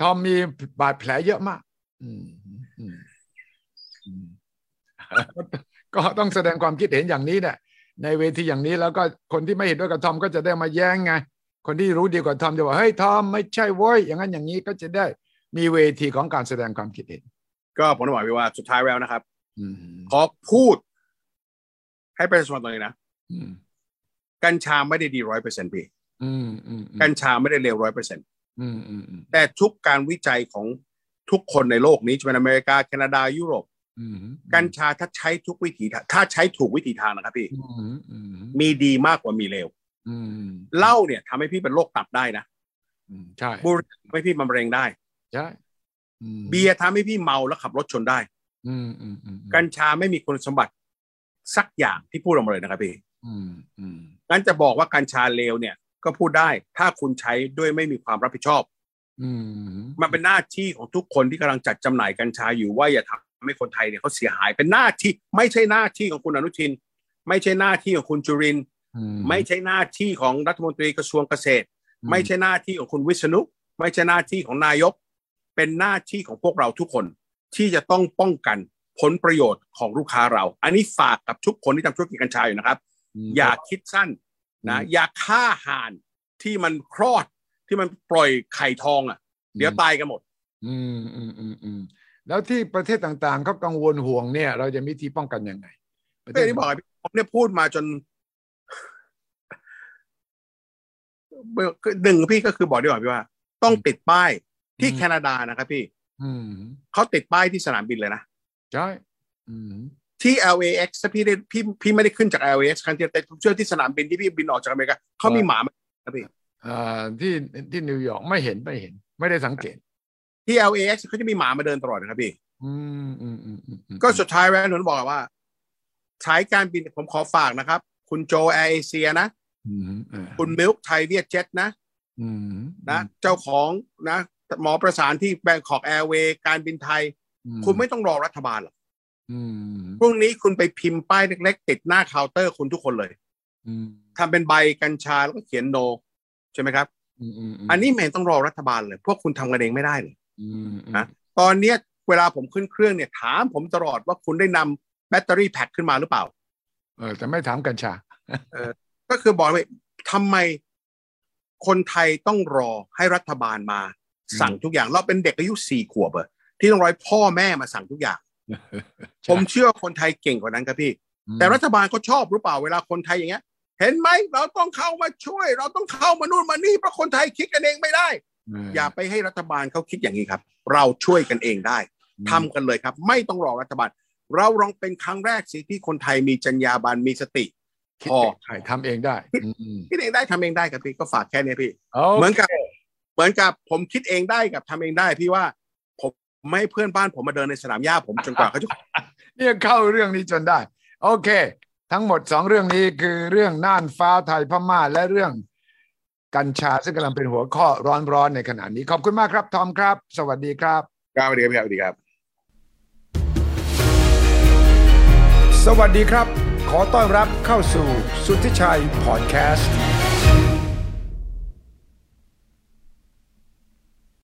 ทอมมีบาดแผลเยอะมากอืมอืมอืมก็ต้องแสดงความคิดเห็นอย่างนี้เนี่ยในเวทีอย่างนี้แล้วก็คนที่ไม่เห็นด้วยกับทอมก็จะได้มาแย้งไง คนที่รู้ดีกว่าทอมจะบอกเฮ้ยทอมไม่ใช่โว้ยอย่างนั้นอย่างนี้ก็จะได้ มีเวทีของการแสดงความคิดเห็นก็ผมต้องบอกพี่ว่าสุดท้ายแล้วนะครับอืมขอพูด ให้ประชาชนตรงนี้นะอืมกัญชาไม่ได้ดีร้อยเปอร์เซ็นต์พี่อืมอืมอืมกัญชาไม่ได้เลวร้อยเปอร์เซ็นต์อืมอืมอืมแต่ทุกการวิจัยของทุกคนในโลกนี้จะเป็นอเมริกาแคนาดายุโรปอืมกัญชาถ้าใช้ทุกวิถีทางถ้าใช้ถูกวิธีทางนะครับพี่อืมอืมมีดีมากกว่ามีเลวอืมเหล้าเนี่ยทำให้พี่เป็นโรคตับได้นะอืมใช่บุหรี่ทำให้พี่มะเร็งได้ ใช่อืมเบียร์ทำให้พี่เมาแล้วขับรถชนได้อืมอืมอืมกัญชาไม่มีคุณสมบัติสักอย่างที่พูดออกมาเลยนะครับพี่อืมอืมงั้นจะบอกว่ากัญชาเลวเนี่ย ก็พูดได้ ถ้าคุณใช้ด้วยไม่มีความรับผิดชอบ อืมมันเป็นหน้าที่ของทุกคนที่กำลังจัดจำหน่ายกัญชาอยู่ว่าอย่าทำให้คนไทยเนี่ยเขาเสียหายเป็นหน้าที่ไม่ใช่หน้าที่ของคุณอนุทิน ไม่ใช่หน้าที่ของคุณจุรินทร์อืไม่ใช่หน้าที่ของรัฐมนตรีกระทรวงเกษตร ไม่ใช่หน้าที่ของคุณวิษณุ ไม่ใช่หน้าที่ของนายก เป็นหน้าที่ของพวกเราทุกคนที่จะต้องป้องกันผลประโยชน์ของลูกค้าเรา อันนี้ฝากกับทุกคนที่ทำธุรกิจกัญชาอยู่นะครับมอย่าคิดสั้นนะอืมอย่าฆ่าห่านที่มันคลอดที่มันปล่อยไข่ทองอะ เดี๋ยวตายกันหมด อืมอืมอืมอืมแล้วที่ประเทศต่างๆเขากังวลห่วงเนี่ย เราจะมีวิธีป้องกันยังไงประเทเรื่อศงที่บอกไงพี่ผมเนี่ยพูดมาจนเบอร์หนึ่งพี่ก็คือบอกดีกว่าพี่ว่า ต้องติดป้าย ที่แคนาดานะครับพี่อืมเขาติดป้ายที่สนามบินเลยนะ ใช่อืมที่ LAX ถ้าพี่ได้พี่พี่ไม่ได้ขึ้นจาก LAX ครั้งที่แต่ผมเชื่อที่สนามบินที่พี่บินออกจากอเมริกาเขามีหมาไหมครับพี่อ่าที่ที่นิวยอร์กไม่เห็นไม่เห็น ไม่ได้สังเกต ที่ LAX เขาจะมีหมามาเดินตลอดนะครับพี่อืมอืมอืมอืมอืมก็สุดท้ายแล้วหนูบอกว่าสายการบินผมขอฝากนะครับ คุณโจแอร์เอเชียนะอืมเออคุณมิลค์ไทยเวียดเจ็ตนะอืมนะ เจ้าของนะ หมอประสานที่แบงคอกแอร์เวย์การบินไทยอืคุณไม่ต้องรอรัฐบาลหรอกอืมพรุ่งนี้คุณไปพิมพ์ป้ายเล็ก ๆ ติดหน้าเคาน์เตอร์คุณทุกคนเลยอืมทำเป็นใบกัญชาแล้วก็เขียน No ใช่ไหมครับอืมอืมอันนี้ไม่เห็นต้องรอรัฐบาลเลย พวกคุณทำกันเองไม่ได้เลยอืมอืมนะตอนเนี้ยเวลาผมขึ้นเครื่องเนี่ย ถามผมตลอดว่าคุณได้นำแบตเตอรี่แพ็คขึ้นมาหรือเปล่า เออแต่ไม่ถามกัญชาก็คือบอกว่าทำไมคนไทยต้องรอให้รัฐบาลมา สั่งทุกอย่าง เราเป็นเด็กอายุสี่ขวบอะที่ต้องรอให้พ่อแม่มาสั่งทุกอย่าง ผมเชื่อคนไทยเก่งกว่านั้นครับพี่ แต่รัฐบาลก็ชอบหรือเปล่าเวลาคนไทยอย่างเงี้ย เห็นไหมเราต้องเข้ามาช่วย เราต้องเข้ามานู่นมานี่เพราะคนไทยคิดกันเองไม่ได้ อย่าไปให้รัฐบาลเขาคิดอย่างนี้ครับ เราช่วยกันเองได้ทำกันเลยครับ ไม่ต้องรอรัฐบาล เราลองเป็นครั้งแรกสิที่คนไทยมีจรรยาบรรณมีสติคิดพอเองใช่ทำเองได้อืมอืมคิดเองได้ทำเองได้ครับพี่ก็ฝากแค่นี้พี่โอเหมือนเคกับ เหมือนกับผมคิดเองได้กับทำเองได้พี่ว่าผมไม่ให้เพื่อนบ้านผมมาเดินในสนามหญ้าผมจนกว่าเขาจะเนี่ยเข้าเรื่องนี้จนได้ โอเค ทั้งหมดสองเรื่องนี้คือเรื่องน่านฟ้าไทยพม่าและเรื่องกัญชาซึ่งกำลังเป็นหัวข้อร้อนๆในขณะนี้ ขอบคุณมากครับทอมครับ สวัสดีครับครับสวัสดีครับสวัสดีครับ สวัสดีครับ ขอต้อนรับเข้าสู่สุทธิชัยพอดแคสต์